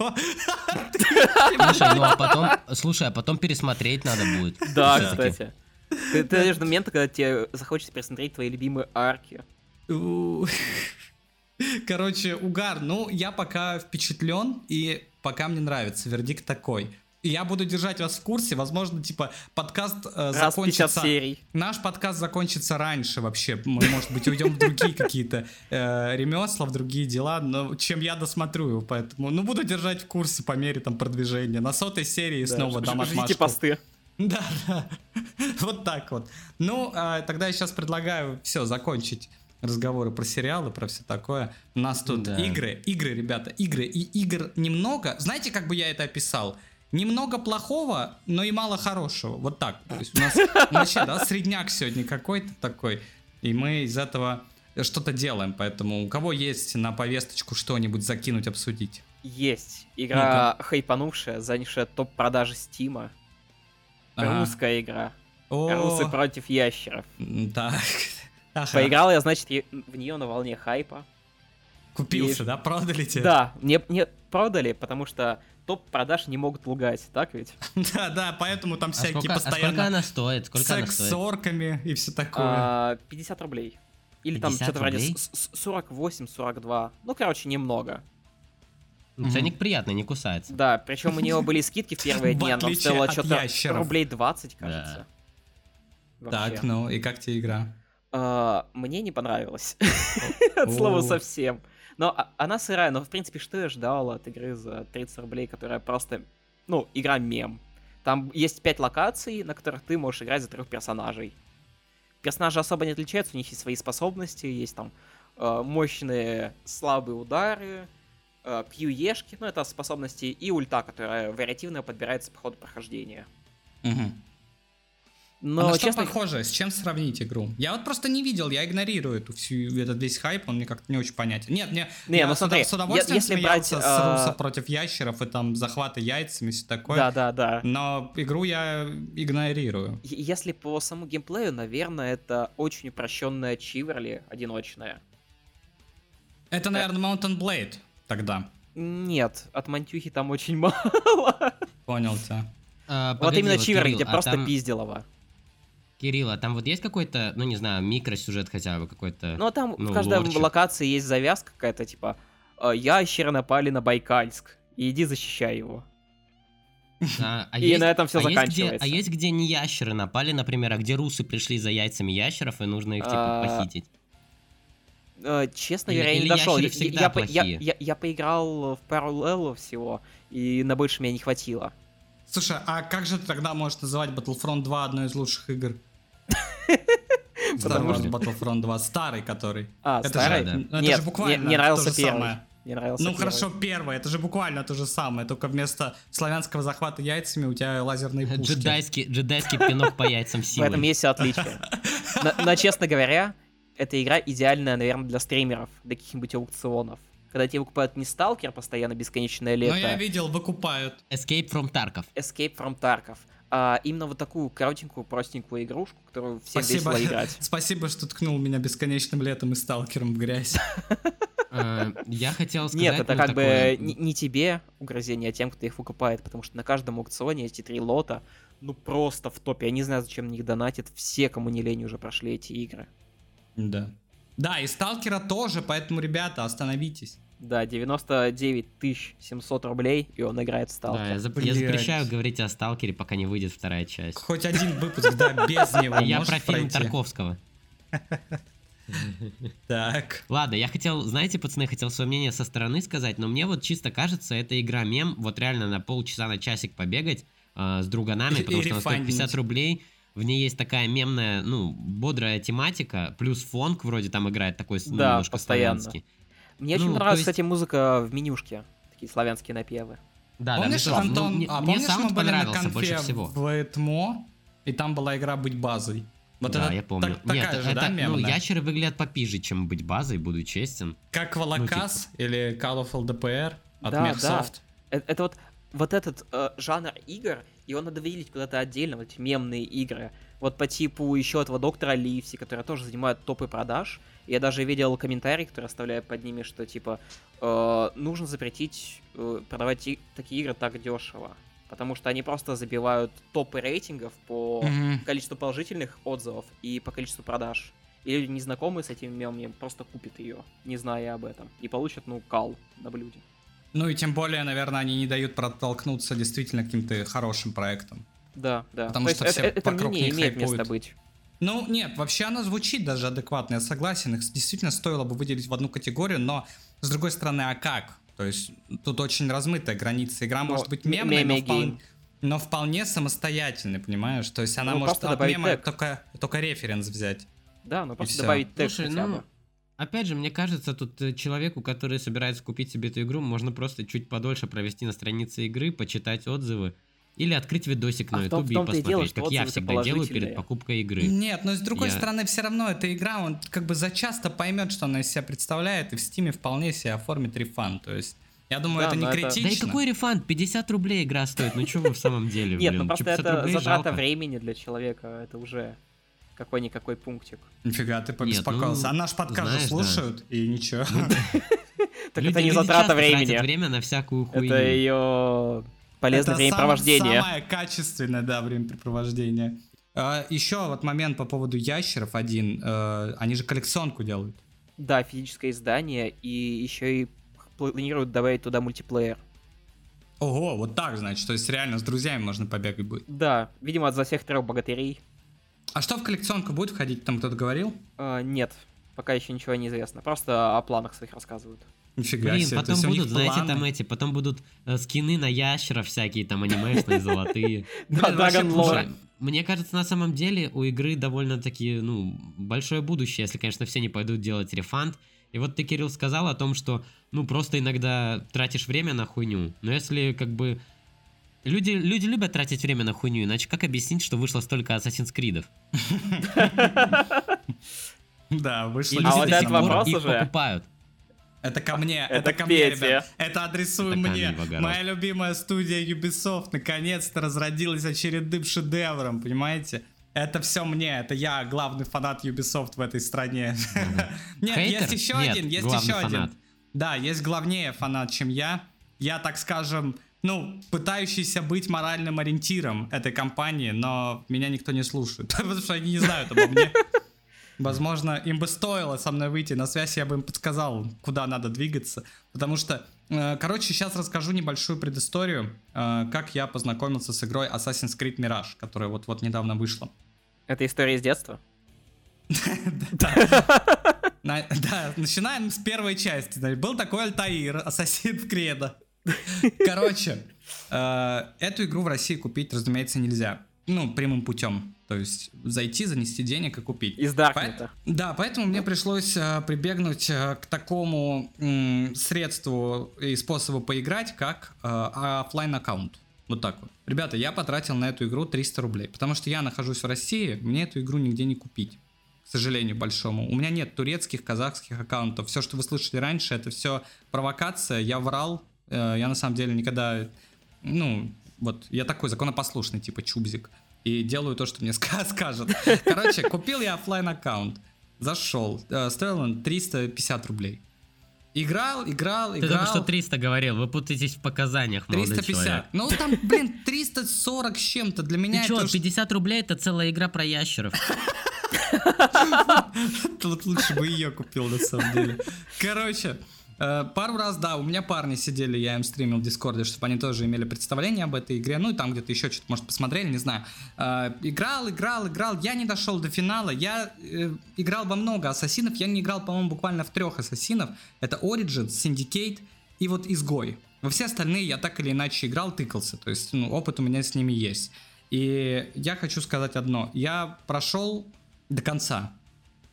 Слушай, ну а потом, слушай, а потом пересмотреть надо будет. Да, кстати. Ты, ты дойдешь до момента, когда тебе захочется пересмотреть твои любимые арки. Короче, угар. Ну, я пока впечатлен, и пока мне нравится. Вердикт такой. Я буду держать вас в курсе. Возможно, типа, подкаст э, Раз 50 закончится... серий. Наш подкаст закончится раньше вообще. Мы, может быть, уйдем в другие какие-то э, ремесла, в другие дела, но чем я досмотрю его, поэтому, ну, буду держать в курсе по мере там продвижения. На сотой серии Да, снова дам отмашку. посты. Да, да. Вот так вот. Ну, а, тогда я сейчас предлагаю все закончить разговоры про сериалы, про все такое. У нас тут Да. игры, игры, ребята, игры. И игр немного. Знаете, как бы я это описал? Немного плохого, но и мало хорошего. Вот так. То есть у нас вообще, да, средняк сегодня какой-то такой. И мы из этого что-то делаем. Поэтому у кого есть на повесточку что-нибудь закинуть, обсудить? Есть. Игра хайпанувшая, занявшая топ продажи Стима. Ага. Русская игра. Русы против ящеров. Так. Поиграл я, значит, в нее на волне хайпа. Купился, И- да? Продали тебе? Да, мне, мне продали, потому что топ продаж не могут лгать, так ведь? Да, да, поэтому там А всякие сколько, а сколько постоянно она стоит? Сколько секс с орками и все такое. А, 50 рублей. Или там 50 что-то вроде рублей? с- с- 48-42. Ну, короче, немного. Ну, Ценник приятный, не кусается. Да, причем у нее были скидки в первые дни, она стоила от что-то рублей 20, кажется. Так, ну и как тебе игра? Мне не понравилось. От слова совсем. Но а- она сырая, но в принципе, что я ждал от игры за 30 рублей, которая просто, ну, игра мем. Там есть 5 локаций, на которых ты можешь играть за трех персонажей. Персонажи особо не отличаются, у них есть свои способности, есть там э, мощные слабые удары, э, QE-шки, ну это способности, и ульта, которая вариативно подбирается по ходу прохождения. Мгм. Но, а на что честно, похоже? С чем сравнить игру? Я вот просто не видел, я игнорирую эту всю, этот весь хайп, он мне как-то не очень понятен. Нет, мне Не, я ну с смотри, с удовольствием если брать, смеялся с а, русов против ящеров и там захваты яйцами все такое. да, да, да. Но игру я игнорирую. Если по самому геймплею, наверное, это очень упрощенная Чиверли одиночная. Это, наверное, Mountain Blade тогда. Нет, от Мантюхи там очень мало. Понял тебя. А, вот погоди, именно Чиверли, Кирилл, где а просто там- пизделово. Кирилл, а там вот есть какой-то, ну не знаю, микросюжет хотя бы какой-то? Ну, а там ну, в каждой лорчик. локации есть завязка какая-то, типа, э, ящеры напали на Байкальск, и иди защищай его. А, а И есть- на этом всё а есть где- заканчивается. а есть где не ящеры напали, например, а где русы пришли за яйцами ящеров, и нужно их типа А, похитить? Э, Честно говоря, я не дошел. ящеры Я, всегда я по- я- плохие? я- я поиграл в пару всего, и на больше меня не хватило. Слушай, а как же ты тогда можешь называть Battlefront 2 одной из лучших игр? Star Потому Wars что- Battlefront 2, старый который. А, Это старый? же, да. ну, это Нет, же буквально мне, мне нравился то же первый. самое. Мне нравился Ну первый. хорошо, первый, это же буквально то же самое, только вместо славянского захвата яйцами у тебя лазерные пушки. Джедайский, джедайский пинок по яйцам В этом есть все отличие. Но, но, честно говоря, эта игра идеальная, наверное, для стримеров, для каких-нибудь аукционов. Когда тебе выкупают не сталкер постоянно бесконечное Но лето, я видел, выкупают. Escape from Tarkov. Escape from Tarkov, а именно вот такую коротенькую, простенькую игрушку, которую всем Спасибо. весело играть. Спасибо, что ткнул меня бесконечным летом и сталкером в грязь. Э, Я хотел сказать, Нет, это как бы не, не тебе угрозение, а тем, кто их выкупает, потому что на каждом аукционе эти три лота, ну просто в топе. Я не знаю, зачем на них донатят. Все, кому не лень, уже прошли эти игры. Да. Да, и сталкера тоже, поэтому, ребята, остановитесь. Да, 99 700 рублей, и он играет в Да, Сталкер. я, зап- я запрещаю говорить о Сталкере, пока не выйдет вторая часть. Хоть один выпуск, да, без него Я про фильм? Тарковского. Так. Ладно, я хотел, знаете, пацаны, хотел свое мнение со стороны сказать, но мне вот чисто кажется, эта игра мем, вот реально на полчаса, на часик побегать э, с друганами, потому что она стоит 50 рефандить. рублей, в ней есть такая мемная, ну, бодрая тематика, плюс фонк вроде там играет такой, Да, немножко постоянно. славянский. Мне Ну, очень то нравится, есть- кстати, музыка в менюшке. Такие славянские напевы. Да, помнишь, да, мне. Ну, Антон, мне, а мне помнишь, мы саунд были на понравился больше конфе всего. в ТМО, и там была игра «Быть базой». Вот да, это я помню. так- такая Нет, же, это, да, ну, мемная? ящеры выглядят попиже, чем быть базой, буду честен. Как Волокас или Call of LDPR от Да, Mechsoft. Э- Это, вот, вот этот э, жанр игр, его надо выделить куда-то отдельно, вот эти мемные игры. Вот по типу еще этого доктора Ливси, которые тоже занимают топы продаж. Я даже видел комментарий, который оставляют под ними, что типа э, нужно запретить э, продавать и- такие игры так дешево. Потому что они просто забивают топы рейтингов по Мгм. количеству положительных отзывов и по количеству продаж. И люди, незнакомые с этими мемами, просто купят ее, не зная об этом. И получат, ну, кал на блюде. Ну и тем более, наверное, они не дают протолкнуться действительно каким-то хорошим проектам. Да, да. Потому То что все это, это вокруг мнение них имеет место хайпуют. быть. Ну, нет, вообще она звучит даже адекватно, я согласен. Их действительно стоило бы выделить в одну категорию, но, с другой стороны, а как? То есть тут очень размытая граница. Игра Ну, может быть мемной, но, вполне, но вполне самостоятельной, понимаешь? То есть она Ну, может от мема тег. только, только референс взять. Да, ну просто добавить текст Слушай, хотя ну, бы. Опять же, мне кажется, тут э, человеку, который собирается купить себе эту игру, можно просто чуть подольше провести на странице игры, почитать отзывы или открыть видосик А на том- ютубе в и посмотреть, дело, как я всегда делаю перед покупкой игры. Нет, но с другой Я- стороны, все равно эта игра, он как бы зачасто поймет, что она из себя представляет, и в Стиме вполне себе оформит рефан. То есть, я думаю, Да, это не но это- Да и критично. какой рефанд? 50 рублей игра стоит. Ну что вы в самом деле, Нет, блин? ну просто 50 это затрата времени для человека, это уже какой-никакой пунктик. Нифига, ты побеспокоился. ну, а наш подкаст же знаешь, да. слушают, и ничего. Так Люди- это не затрата времени. время на всякую хуйню. Это ее полезное Это времяпровождение. сам- самое качественное, да, времяпрепровождение. А, еще вот момент по поводу ящеров один. э, они же коллекционку делают. Да, физическое издание, и еще и планируют добавить туда мультиплеер. Ого, вот так, значит. То есть реально с друзьями можно побегать будет. Да, видимо, за всех трех богатырей. А что в коллекционку будет входить? Там кто-то говорил? А, нет, пока еще ничего не известно. Просто о планах своих рассказывают. Нифига Блин, себе. то потом будут, знаете, планы. там эти, потом будут э, скины на ящеров всякие, там анимешные, золотые. Да, Dragon. Мне кажется, на самом деле у игры довольно-таки, ну, большое будущее, если, конечно, все не пойдут делать рефанд. И вот ты, Кирилл, сказал о том, что, ну, просто иногда тратишь время на хуйню. Но если, как бы... Люди, люди любят тратить время на хуйню, иначе как объяснить, что вышло столько Assassin's Creed? Да, вышло. И А люди вот этот вопрос уже. покупают. Это ко мне, Это это, ко мне, Пете. ребят. Это адресуй Это мне. Моя любимая студия Ubisoft наконец-то разродилась очередным шедевром, понимаете? Это все мне, это я главный фанат Ubisoft в этой стране. Нет, есть еще один, есть еще один. Да, есть главнее фанат, чем я. Я, так скажем, ну, пытающийся быть моральным ориентиром этой компании, но меня никто не слушает, потому что они не знают обо мне. Возможно, им бы стоило со мной выйти на связь, я бы им подсказал, куда надо двигаться. Потому что, э, короче, сейчас расскажу небольшую предысторию, э, как я познакомился с игрой Assassin's Creed Mirage, которая вот-вот недавно вышла. Это история из детства. Да, начинаем с первой части. Был такой Альтаир, ассасин в кредо. Короче, э, эту игру в России купить, разумеется, нельзя. Ну, прямым путем. То есть зайти, занести денег и купить. Из Даркнета. Да, поэтому мне пришлось э, прибегнуть э, к такому м, средству и способу поиграть, как э, оффлайн аккаунт. Вот так вот. Ребята, я потратил на эту игру 300 рублей, потому что я нахожусь в России, мне эту игру нигде не купить. К сожалению, большому. У меня нет турецких, казахских аккаунтов. Все, что вы слышали раньше, это все провокация. Я врал. Э, Я на самом деле никогда... Ну, вот, я такой законопослушный, типа чубзик. И делаю то, что мне ска- скажут. Короче, купил я оффлайн аккаунт. Зашел. Э, Стоил он 350 рублей. Играл, играл, Ты играл. только что 300 говорил, вы путаетесь в показаниях, молодой 350. человек. Ну там, блин, 340 с чем-то. Для меня Ты чё, это уж- 50 рублей это целая игра про ящеров. Тут лучше бы ее купил, на самом деле. Короче, пару раз, да, у меня парни сидели, я им стримил в Дискорде, чтобы они тоже имели представление об этой игре. Ну и там где-то еще что-то, может, посмотрели, не знаю. Э, играл, играл, играл. Я не дошел до финала. Я э, играл во много ассасинов. Я не играл, по-моему, буквально в трех ассасинов. Это Origins, Syndicate и вот Изгой. Во все остальные я так или иначе играл, тыкался. То есть, ну, опыт у меня с ними есть. И я хочу сказать одно. Я прошел до конца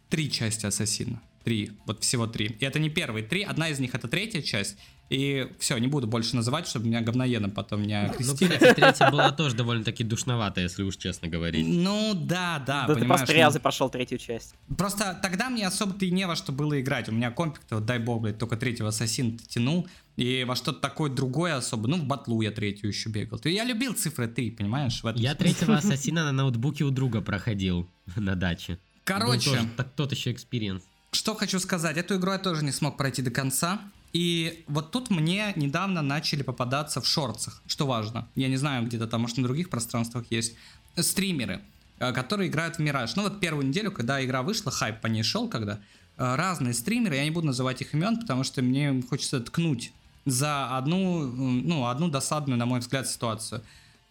три части Ассасина. Три. Вот всего три. И это не первые три. Одна из них это третья часть. И все, не буду больше называть, чтобы меня говноедом потом не Ну, окрестили. кстати, третья была тоже довольно-таки душновата, если уж честно говорить. Ну да, да, Да ты понимаешь, просто ну, рязы прошел третью часть. Просто тогда мне особо-то и не во что было играть. У меня компик-то, вот дай бог, блядь, только третьего ассасина тянул. И во что-то такое другое особо. Ну, в батлу я третью еще бегал. Я любил цифры 3, понимаешь? в этом Я смысле. третьего ассасина на ноутбуке у друга проходил на даче. Был Короче, тоже так тот еще experience. Что хочу сказать, эту игру я тоже не смог пройти до конца. И вот тут мне недавно начали попадаться в shorts ах, что важно. Я не знаю, где-то там, может, на других пространствах есть. Стримеры, э, которые играют в Мираж. Ну вот первую неделю, когда игра вышла, хайп по ней шел, когда э, разные стримеры, я не буду называть их имен, потому что мне хочется ткнуть за одну, ну, одну досадную, на мой взгляд, ситуацию.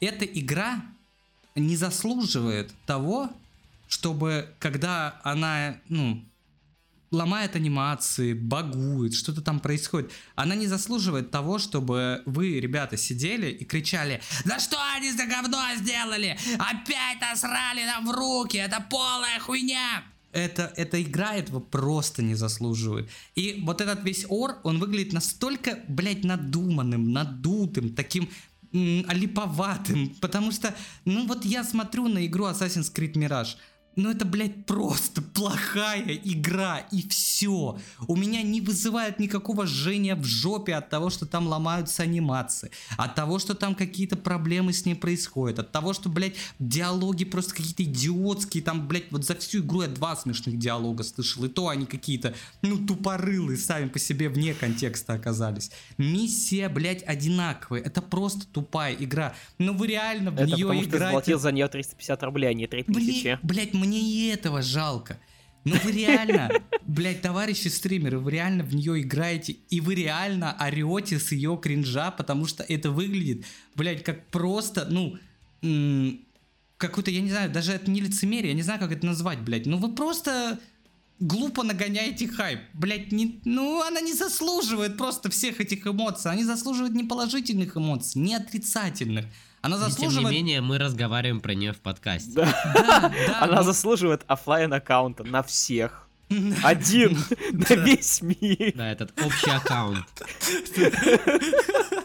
Эта игра не заслуживает того, чтобы когда она, ну, ломает анимации, багует, что-то там происходит. Она не заслуживает того, чтобы вы, ребята, сидели и кричали «Да что они за говно сделали? Опять насрали нам в руки! Это полная хуйня!» Это, эта игра этого просто не заслуживает. И вот этот весь ор, он выглядит настолько, блядь, надуманным, надутым, таким м, липоватым, потому что, ну вот я смотрю на игру Assassin's Creed Mirage, ну это, блядь, просто плохая игра, и все. У меня не вызывает никакого жжения в жопе от того, что там ломаются анимации, от того, что там какие-то проблемы с ней происходят, от того, что, блядь, диалоги просто какие-то идиотские, там, блядь, вот за всю игру я два смешных диалога слышал, и то они какие-то, ну, тупорылые сами по себе вне контекста оказались. Миссия, блядь, одинаковая, это просто тупая игра. Ну вы реально в Это нее потому что ты играете... заплатил за нее 350 рублей, а не 3000. Блин, блядь, мне и этого жалко. Ну вы реально, блядь, товарищи стримеры, вы реально в нее играете, и вы реально орете с ее кринжа, потому что это выглядит, блядь, как просто, ну, какой-то, я не знаю, даже это не лицемерие, я не знаю, как это назвать, блядь. Ну вы просто глупо нагоняете хайп. Блядь, не, ну она не заслуживает просто всех этих эмоций. Она не заслуживает ни положительных эмоций, ни отрицательных. Она И тем не заслуживает... менее, мы разговариваем про нее в подкасте. Да. Да, да, Она заслуживает оффлайн аккаунта на всех. Один на весь мир. Да, этот общий аккаунт.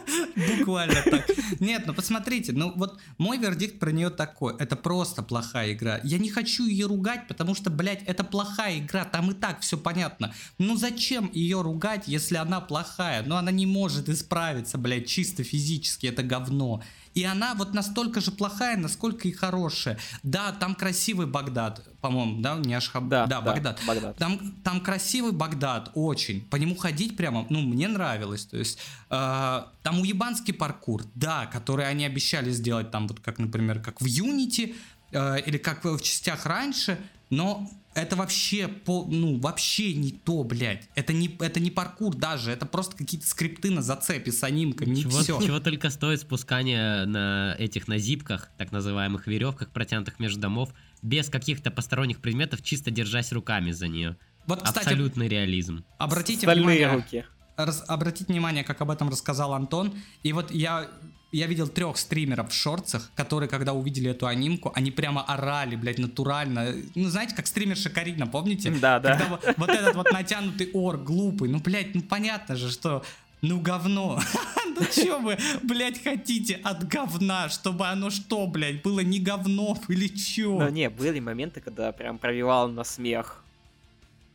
Буквально так. Нет, ну посмотрите, ну вот мой вердикт про нее такой. Это просто плохая игра. Я не хочу ее ругать, потому что, блядь, это плохая игра. Там и так все понятно. Ну зачем ее ругать, если она плохая? Ну она не может исправиться, блядь, чисто физически. Это говно. И она вот настолько же плохая, насколько и хорошая. Да, там красивый Багдад, по-моему, да, не Ашхаб... Да, да, да, Багдад. Багдад. Там, там красивый Багдад, очень. По нему ходить прямо, ну, мне нравилось. То есть, э, там уебанский паркур, да, который они обещали сделать там, вот как, например, как в Unity, э, или как в частях раньше, но это вообще, по, ну, вообще не то, блядь. Это не, это не паркур даже, это просто какие-то скрипты на зацепе с анимками, Чего, все. чего только стоит спускание на этих на зипках, так называемых веревках, протянутых между домов, без каких-то посторонних предметов, чисто держась руками за нее. Вот, кстати, Абсолютный реализм. обратите Стальные внимание, руки. раз- обратите внимание, как об этом рассказал Антон. И вот я, я видел трех стримеров в шорцах, которые, когда увидели эту анимку, они прямо орали, блядь, натурально. Ну, знаете, как стримерша Карина, помните? Да, да. Когда вот, вот этот вот натянутый ор глупый. Ну, блядь, ну понятно же, что... Ну, говно. Ну, что вы, блядь, хотите от говна? Чтобы оно что, блядь, было не говно или чё? Но не, были моменты, когда прям провивал на смех.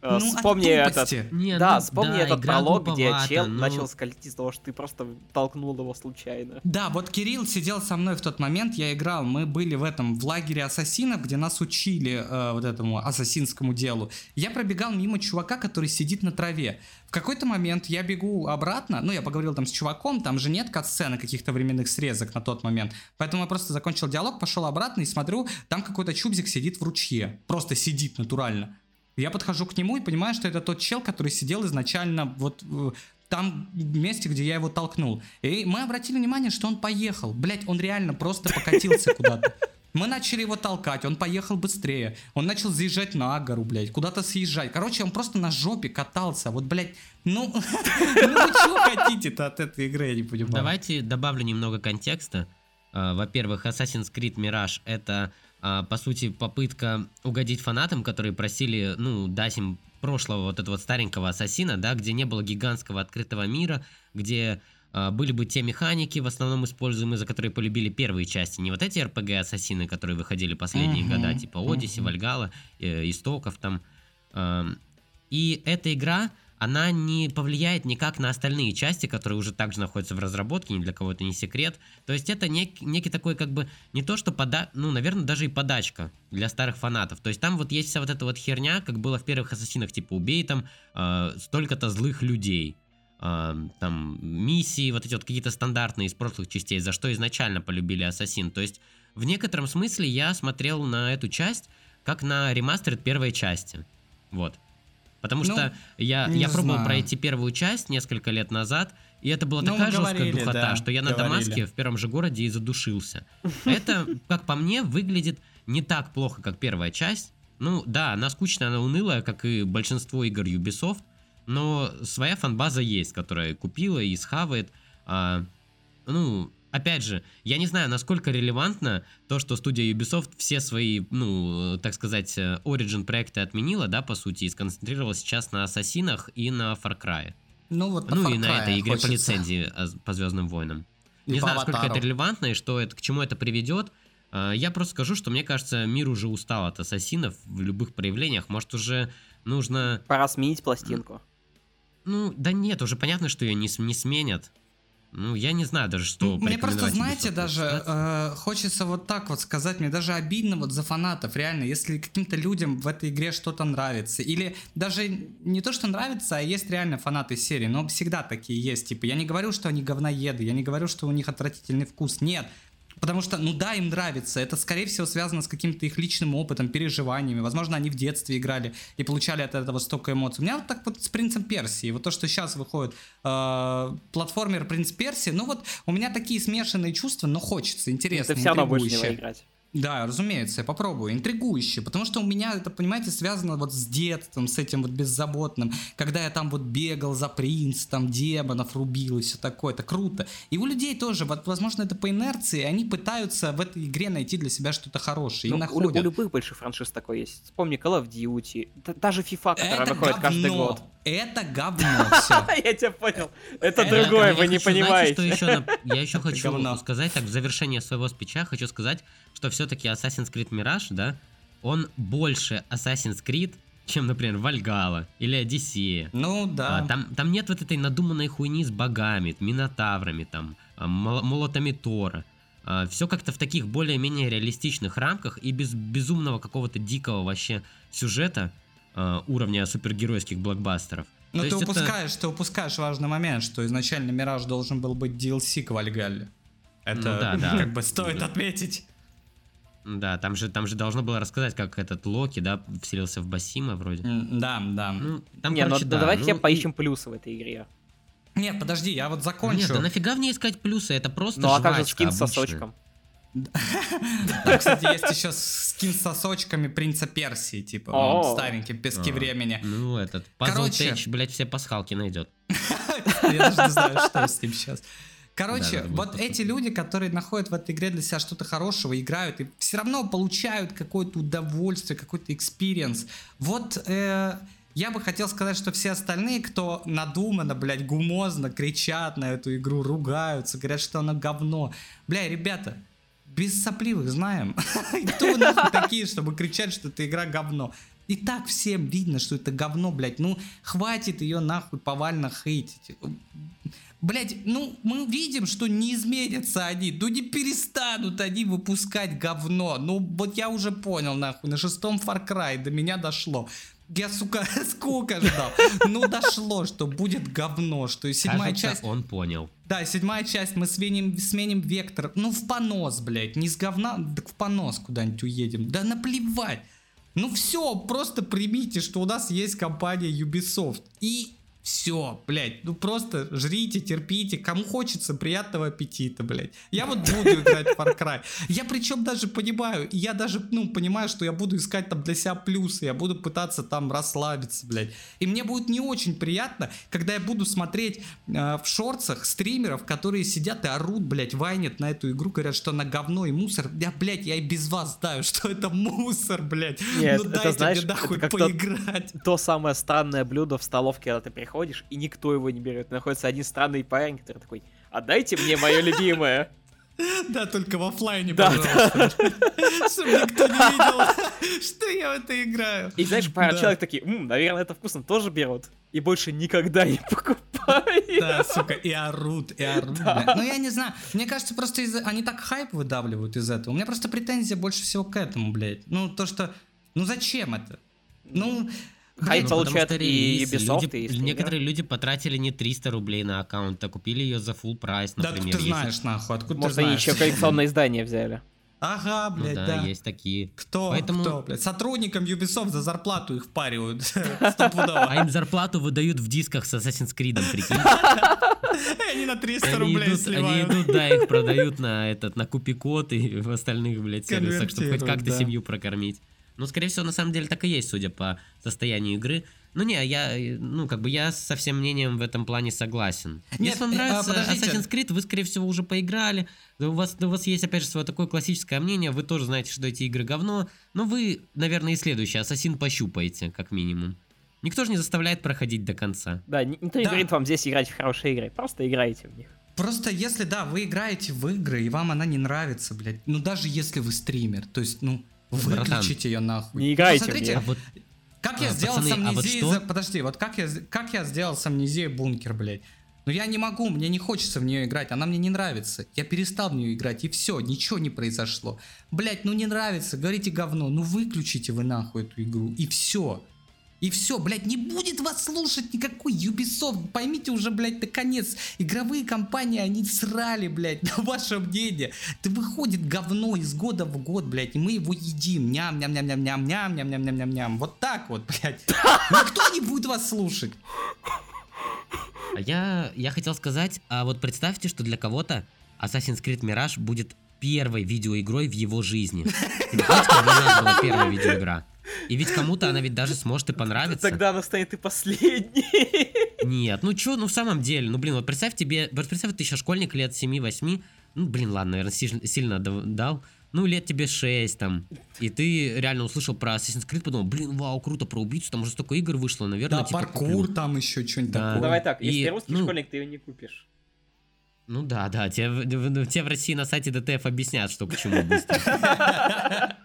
Э, Ну, от Вспомни этот... тупости. Не, Да, ну вспомни да, этот пролог, где чел но- начал скользить из-за того, что ты просто толкнул его случайно. Да, вот Кирилл сидел со мной в тот момент, я играл, мы были в этом, в лагере ассасинов, где нас учили э, вот этому ассасинскому делу. Я пробегал мимо чувака, который сидит на траве. В какой-то момент я бегу обратно, ну, я поговорил там с чуваком, там же нет кат-сцены каких-то временных срезок на тот момент, поэтому я просто закончил диалог, пошел обратно и смотрю, там какой-то чубзик сидит в ручье, просто сидит натурально. Я подхожу к нему и понимаю, что это тот чел, который сидел изначально вот... э, там месте, где я его толкнул. И мы обратили внимание, что он поехал. Блять, он реально просто покатился куда-то. Мы начали его толкать, он поехал быстрее. Он начал заезжать на гору, блядь, куда-то съезжать. Короче, он просто на жопе катался. Вот, блядь, ну, ну чего хотите-то от этой игры, я не понимаю. Давайте добавлю немного контекста. А, во-первых, Assassin's Creed Mirage это, по сути, попытка угодить фанатам, которые просили, ну, дать им прошлого вот этого старенького ассасина, да, где не было гигантского открытого мира, где а, были бы те механики, в основном используемые, за которые полюбили первые части. Не вот эти RPG-ассасины, которые выходили последние uh-huh, года, типа Одиссе, uh-huh. Вальгала, э, Истоков там. Э, и эта игра, она не повлияет никак на остальные части, которые уже также находятся в разработке, ни для кого это не секрет. То есть это нек, некий такой как бы, не то что пода... ну, наверное, даже и подачка для старых фанатов. То есть там вот есть вся вот эта вот херня, как было в первых ассасинах, типа убей там э, столько-то злых людей там миссии, вот эти вот какие-то стандартные из прошлых частей, за что изначально полюбили Ассасин. То есть в некотором смысле я смотрел на эту часть как на ремастер первой части. Вот. Потому ну, что я, я пробовал знаю. пройти первую часть несколько лет назад, и это была ну, такая жесткая говорили, духота, да, что я на говорили. Дамаске в первом же городе и задушился. Это, как по мне, выглядит не так плохо, как первая часть. Ну да, она скучная, она унылая, как и большинство игр Ubisoft, но своя фанбаза есть, которая купила и схавает. А, ну, опять же, я не знаю, насколько релевантно то, что студия Ubisoft все свои, ну, так сказать, Origin проекты отменила, да, по сути, и сконцентрировалась сейчас на Ассасинах и на Far Cry. Ну, вот ну и на этой игре хочется. по лицензии по Звездным войнам. И не знаю, насколько это релевантно и что это, к чему это приведет. Я просто скажу, что мне кажется, мир уже устал от ассасинов в любых проявлениях. Может, уже нужно... Пора сменить пластинку. Ну, да нет, уже понятно, что ее не, не сменят. Ну, я не знаю даже, что Мне просто, знаете, даже э, хочется вот так вот сказать, мне даже обидно вот за фанатов, реально, если каким-то людям в этой игре что-то нравится, или даже не то, что нравится, а есть реально фанаты серии, но всегда такие есть, типа, я не говорю, что они говноеды, я не говорю, что у них отвратительный вкус, нет, Потому что, ну да, им нравится. Это, скорее всего, связано с каким-то их личным опытом, переживаниями. Возможно, они в детстве играли и получали от этого столько эмоций. У меня вот так вот с Принцем Персии. Вот то, что сейчас выходит э, платформер Принц Персии. Ну вот у меня такие смешанные чувства, но хочется, интересно, Это все равно будешь играть. Да, разумеется, я попробую. Интригующе, потому что у меня это, понимаете, связано вот с детством, с этим вот беззаботным, когда я там вот бегал за принц, там демонов рубил и все такое, это круто. И у людей тоже, вот, возможно, это по инерции, они пытаются в этой игре найти для себя что-то хорошее, ну, и находят. У, у любых больших франшиз такое есть. Вспомни Call of Duty, даже FIFA, которая это выходит говно. каждый год. Это говно все. Я тебя понял. Это другое, вы не понимаете. Я еще хочу сказать, так, в завершение своего спича, хочу сказать, что все-таки Assassin's Creed Mirage, да, он больше Assassin's Creed, чем, например, Вальгала или Одиссея. Ну да. А, там, там нет вот этой надуманной хуйни с богами, минотаврами, там, а, молотами Тора. А, все как-то в таких более-менее реалистичных рамках и без безумного какого-то дикого вообще сюжета а, уровня супергеройских блокбастеров. Но То ты упускаешь, это... ты упускаешь важный момент, что изначально Мираж должен был быть DLC к Вальгалле. Это ну, да, да. как бы стоит отметить. Да, там же, там же должно было рассказать, как этот Локи, да, вселился в Басима вроде. Да, да. Ну, там, Не, ну короче, ну, да, давайте ну, поищем и... плюсы в этой игре. Нет, подожди, я вот закончу. Нет, да нафига в ней искать плюсы? Это просто Ну а как же скин с сосочком? Кстати, есть еще скин с сосочками принца Персии, типа, он старенький, пески а, времени. Ну, этот, Короче, блядь, все пасхалки найдет. Я даже не знаю, что с ним сейчас. Короче, да, вот эти люди, которые находят в этой игре для себя что-то хорошего, играют и все равно получают какое-то удовольствие, какой-то experience. Вот э, я бы хотел сказать, что все остальные, кто надуманно, блядь, гумозно кричат на эту игру, ругаются, говорят, что она говно. Бля, ребята, без сопливых знаем. Кто вы нахуй такие, чтобы кричать, что эта игра говно? И так всем видно, что это говно, блядь. Ну, хватит ее нахуй повально хейтить. Блять, ну мы видим, что не изменятся они, ну не перестанут они выпускать говно. Ну вот я уже понял, нахуй, на шестом Far Cry до меня дошло. Я, сука, сколько ждал? Ну, дошло, что будет говно, что и седьмая Кажется, часть... он понял. Да, седьмая часть, мы сменим, сменим вектор. Ну, в понос, блядь, не с говна, так в понос куда-нибудь уедем. Да наплевать. Ну все, просто примите, что у нас есть компания Ubisoft. И Все, блядь, ну просто жрите, терпите, кому хочется, приятного аппетита, блядь. Я вот буду играть в Far Cry. Я причем даже понимаю, я даже, ну, понимаю, что я буду искать там для себя плюсы, я буду пытаться там расслабиться, блядь. И мне будет не очень приятно, когда я буду смотреть э, в шорцах стримеров, которые сидят и орут, блядь, вайнят на эту игру, говорят, что она говно и мусор. Я, блядь, я и без вас знаю, что это мусор, блядь. Нет, ну это, дайте знаешь, мне нахуй это поиграть. То самое странное блюдо в столовке, когда ты приходишь, и никто его не берет. Находится один странный парень, который такой, отдайте мне мое любимое. Да, только в оффлайне, Да, пожалуйста. Чтобы никто не видел, что я в это играю. И знаешь, пара Да. человек такие, «М, наверное, это вкусно, тоже берут. И больше никогда не покупают. Да, сука, и орут, и орут. Да. Ну, я не знаю. Мне кажется, просто из они так хайп выдавливают из этого. У меня просто претензия больше всего к этому, блядь. Ну, то, что... Ну, зачем это? Ну, Хайп потому получают что и Ubisoft, люди- и. Некоторые люди потратили не 300 рублей на аккаунт, а купили ее за full прайс, да например. ты Есть- знаешь, нахуй, откуда Может, ты они знаешь? еще коллекционное издание взяли. Ага, Ну блядь, да, да. есть такие. Кто? Поэтому- Кто, блядь? Сотрудникам Ubisoft за зарплату их впаривают. А им зарплату выдают в дисках с Assassin's Creed, прикинь. Они на 300 Они рублей идут, они сливают. идут, да, их продают на этот, на купи-код и в остальных, блядь, сервисах, чтобы хоть как-то да. семью прокормить. Ну, скорее всего, на самом деле так и есть, судя по состоянию игры. Ну, не, я, э, ну, как бы я со всем мнением в этом плане согласен. Нет, Если вам э, а, нравится подождите. Assassin's Creed, вы, скорее всего, уже поиграли. Да У вас, да у вас есть, опять же, свое такое классическое мнение. Вы тоже знаете, что эти игры говно. Но вы, наверное, и следующий Ассасин пощупаете, как минимум. Никто же не заставляет проходить до конца. Да, ни- никто не Да. говорит вам здесь играть в хорошие игры. Просто играйте в них. Просто если, да, вы играете в игры, и вам она не нравится, блядь, ну даже если вы стример, то есть, ну, выключите ее нахуй. не играйте в смотрите, неё. А как я А, сделал пацаны, с а вот амнезией... за- Подожди, вот как я, как я сделал с амнезией бункер, блядь? Ну я не могу, мне не хочется в нее играть, она мне не нравится. Я перестал в нее играть, и все, ничего не произошло. Блять, ну не нравится, говорите говно, ну выключите вы нахуй эту игру, и все. И все, блядь, не будет вас слушать никакой Ubisoft. Поймите уже, блядь, наконец. Игровые компании, они срали, блядь, на ваше мнение. Да выходит говно из года в год, блядь, и мы его едим. Ням-ням-ням-ням-ням-ням-ням-ням-ням. Вот так вот, блядь. Никто не будет вас слушать. А я, я хотел сказать, а вот представьте, что для кого-то Assassin's Creed Mirage будет первой видеоигрой в его жизни. Представьте, как для нас была первая видеоигра. И ведь кому-то она ведь даже сможет и понравиться. Тогда она станет и последней. Нет, ну чё, ну в самом деле, ну блин, вот представь тебе, вот представь, ты еще школьник лет 7-8, ну блин, ладно, наверное, сильно, сильно дал, ну лет тебе 6 там, и ты реально услышал про Assassin's Creed, подумал, блин, вау, круто, про убийцу, там уже столько игр вышло, наверное, Да, типа паркур куплю». там еще что-нибудь Да. такое. Давай так, И, если ты русский ну- школьник, ты ее не купишь. Ну да, да, тебе, тебе в России на сайте ДТФ объяснят, что к чему быстро.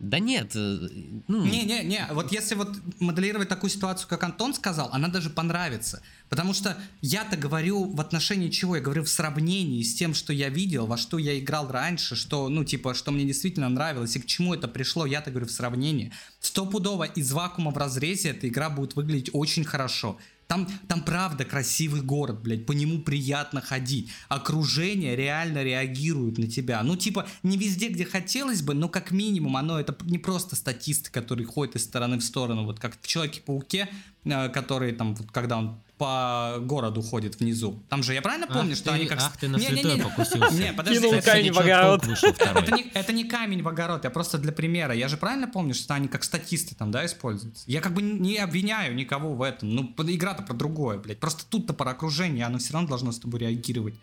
Да нет, э, ну... Не-не-не, вот если вот моделировать такую ситуацию, как Антон сказал, она даже понравится. Потому что я-то говорю в отношении чего? Я говорю в сравнении с тем, что я видел, во что я играл раньше, что, ну, типа, что мне действительно нравилось и к чему это пришло, я-то говорю в сравнении. Стопудово из вакуума в разрезе эта игра будет выглядеть очень хорошо. Там, там правда красивый город, блядь, по нему приятно ходить. Окружение реально реагирует на тебя. Ну, типа, не везде, где хотелось бы, но как минимум оно это не просто статисты, которые ходят из стороны в сторону, вот как в Человеке-пауке, э, который там, вот, когда он по городу ходит внизу. Там же, я правильно помню, Ах что ты- они как... Ах ты на Не-не-не. святое покусился. Не, подожди, Кинул камень в огород. Это не, это не камень в огород, я просто для примера. Я же правильно помню, что они как статисты там, да, используются? Я как бы не обвиняю никого в этом. Ну, игра-то про другое, блядь. Просто тут-то про окружение, оно все равно должно с тобой реагировать.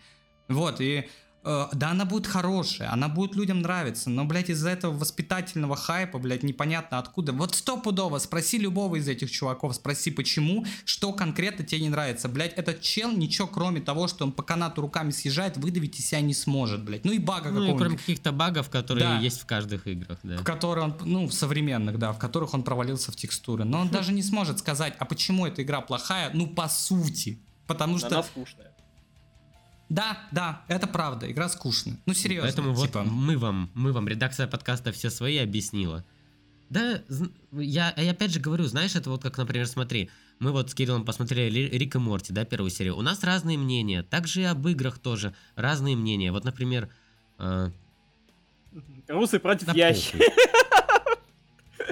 Вот, и да, она будет хорошая, она будет людям нравиться, но, блядь, из-за этого воспитательного хайпа, блядь, непонятно откуда. Вот стопудово, спроси любого из этих чуваков, спроси, почему, что конкретно тебе не нравится. Блядь, этот чел ничего, кроме того, что он по канату руками съезжает, выдавить из себя не сможет, блядь. Ну и бага Ну какого-нибудь. кроме каких-то багов, которые Да. есть в каждых играх, да. в которые он, ну, в современных, да, в которых он провалился в текстуры. Но он даже не сможет сказать, а почему эта игра плохая, ну, по сути. Потому что, Она скучная. Да, да, это правда, игра скучная. Ну, серьезно. Поэтому вот типа. мы вам, мы вам, редакция подкаста все свои объяснила. Да, я, я опять же говорю, знаешь, это вот как, например, смотри, мы вот с Кириллом посмотрели Ри- Рик и Морти, да, первую серию. У нас разные мнения, также и об играх тоже разные мнения. Вот, например, э, Русы против да ящи.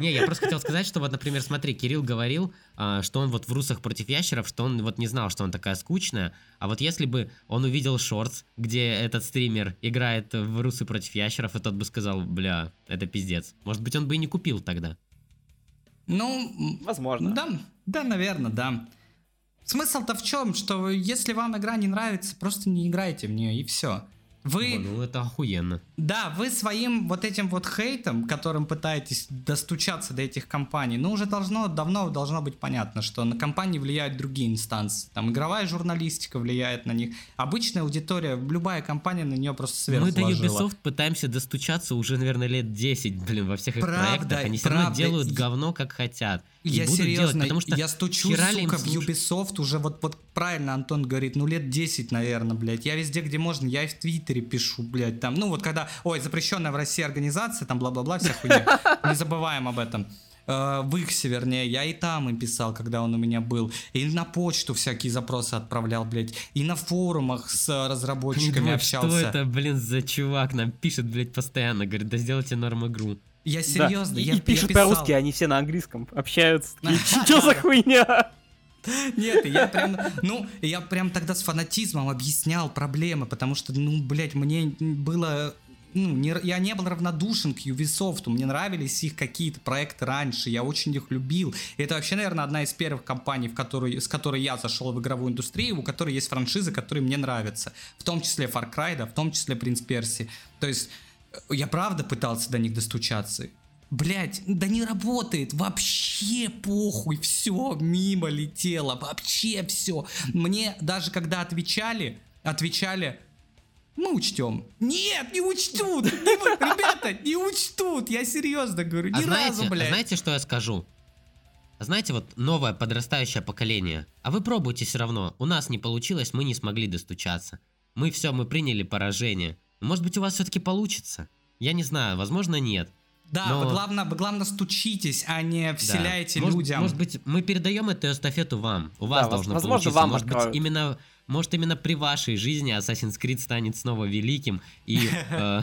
Не, я просто хотел сказать, что вот, например, смотри, Кирилл говорил, а, что он вот в русах против ящеров, что он вот не знал, что он такая скучная. А вот если бы он увидел шортс, где этот стример играет в русы против ящеров, и тот бы сказал, бля, это пиздец. Может быть, он бы и не купил тогда. Ну, Возможно. Да, да, наверное, да. Смысл-то в чем, что если вам игра не нравится, просто не играйте в нее и все. Вы, О, ну это охуенно. да, вы своим вот этим вот хейтом, которым пытаетесь достучаться до этих компаний, ну уже должно, давно должно быть понятно, что на компании влияют другие инстанции. Там игровая журналистика влияет на них. Обычная аудитория, любая компания на нее просто сверху Мы до. Ubisoft пытаемся достучаться уже, наверное, лет 10, блин, во всех их Правда, проектах. Они все равно делают И- говно, как хотят. И Я будут серьезно, делать, потому что я стучу, сука, в Ubisoft уже вот, вот правильно Антон говорит, ну лет 10, наверное, блядь. Я везде, где можно, я и в Твиттере пишу, блядь, там, ну вот когда, ой, запрещенная в России организация, там бла-бла-бла, вся хуйня. Не забываем об этом. Э, В Иксе, вернее, я и там им писал, когда он у меня был. И на почту всякие запросы отправлял, блядь. И на форумах с разработчиками думают, общался. Что это, блин, за чувак нам пишет, блядь, постоянно, говорит, да сделайте норм игру. Я Да. серьезно, И, я, и я пишут писал. по-русски, они все на английском общаются. Да, Что за да. хуйня? Нет, я прям, ну, я прям тогда с фанатизмом объяснял проблемы, потому что, ну, блядь, мне было, ну, не, я не был равнодушен к Ubisoft, мне нравились их какие-то проекты раньше, я очень их любил. И это вообще, наверное, одна из первых компаний, в которую, с которой я зашел в игровую индустрию, у которой есть франшизы, которые мне нравятся. В том числе Far Cry, да, в том числе Принц Перси. То есть, э, я правда пытался до них достучаться. Блять, да не работает, вообще похуй, все мимо летело, вообще все. Мне даже когда отвечали, отвечали, мы учтем. Нет, не учтут, ребята, не учтут, я серьезно говорю, А ни знаете, разу, блядь. знаете, что я скажу? Знаете, вот новое подрастающее поколение. А вы пробуйте все равно. У нас не получилось, мы не смогли достучаться. Мы все, мы приняли поражение. Может быть, у вас все-таки получится? Я не знаю, возможно, нет. Да, но- вы, главное, вы главное стучитесь, а не Да. вселяете может, людям. Может быть, мы передаем эту эстафету вам. У вас воз- должно возможно, получиться. вам может быть, откроют. именно, может, именно при вашей жизни Assassin's Creed станет снова великим, и, э,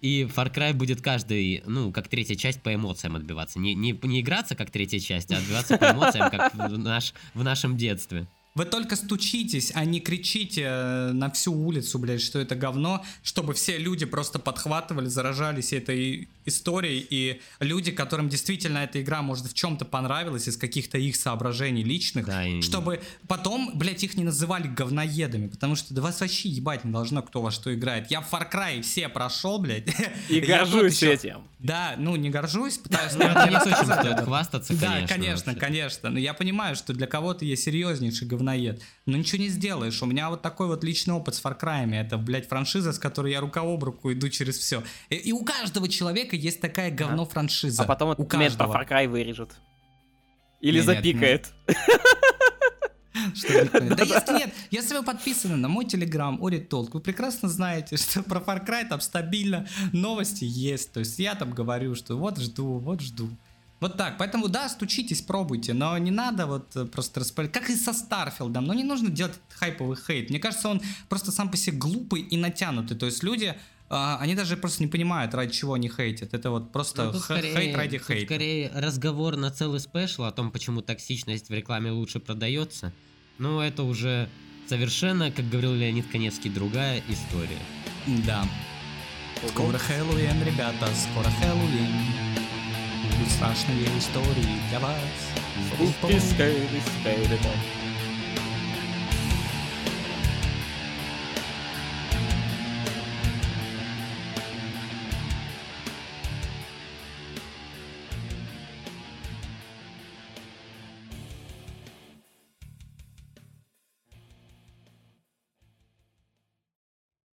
и Far Cry будет каждый, ну, как третья часть по эмоциям отбиваться. Не, не, не играться как третья часть, а отбиваться по эмоциям, как в, наш, в нашем детстве. Вы только стучитесь, а не кричите э, на всю улицу, блядь, что это говно, чтобы все люди просто подхватывали, заражались этой историей, и люди, которым действительно эта игра, может, в чем-то понравилась из каких-то их соображений личных, Да, и- чтобы потом, блядь, их не называли говноедами, потому что да вас вообще ебать не должно, кто во что играет. Я в Far Cry все прошел, блядь. И горжусь ещё- этим. Да, ну не горжусь, пытаюсь Ну, не стоит этом. хвастаться, Да, конечно. конечно. Но я понимаю, что для кого-то я серьезнейший говноед. Но ничего не сделаешь. У меня вот такой вот личный опыт с Far Cry. Это, блядь, франшиза, с которой я рука об руку иду через все. И, и у каждого человека есть такая говно-франшиза. А потом у момент про каждого. Far Cry вырежет. Или Не, нет, запикает. Да если нет, если вы подписаны на мой телеграм, Толк, вы прекрасно знаете, что про Far Cry там стабильно новости есть. То есть я там говорю, что вот жду, вот жду. Вот так, поэтому да, стучитесь, пробуйте, но не надо вот э, просто распалить, как и со Старфилдом, но не нужно делать хайповый хейт. Мне кажется, он просто сам по себе глупый и натянутый, то есть люди, а, они даже просто не понимают, ради чего они хейтят. Это вот просто Ну, скорее- хейт ради хейта. скорее разговор на целый спешл о том, почему токсичность в рекламе лучше продается. Ну, это уже совершенно, как говорил Леонид Конецкий, другая история. Да. Скоро Хэллоуин, ребята, скоро Хэллоуин. Будут страшные истории для вас. Спуски, скейты, скейты, да.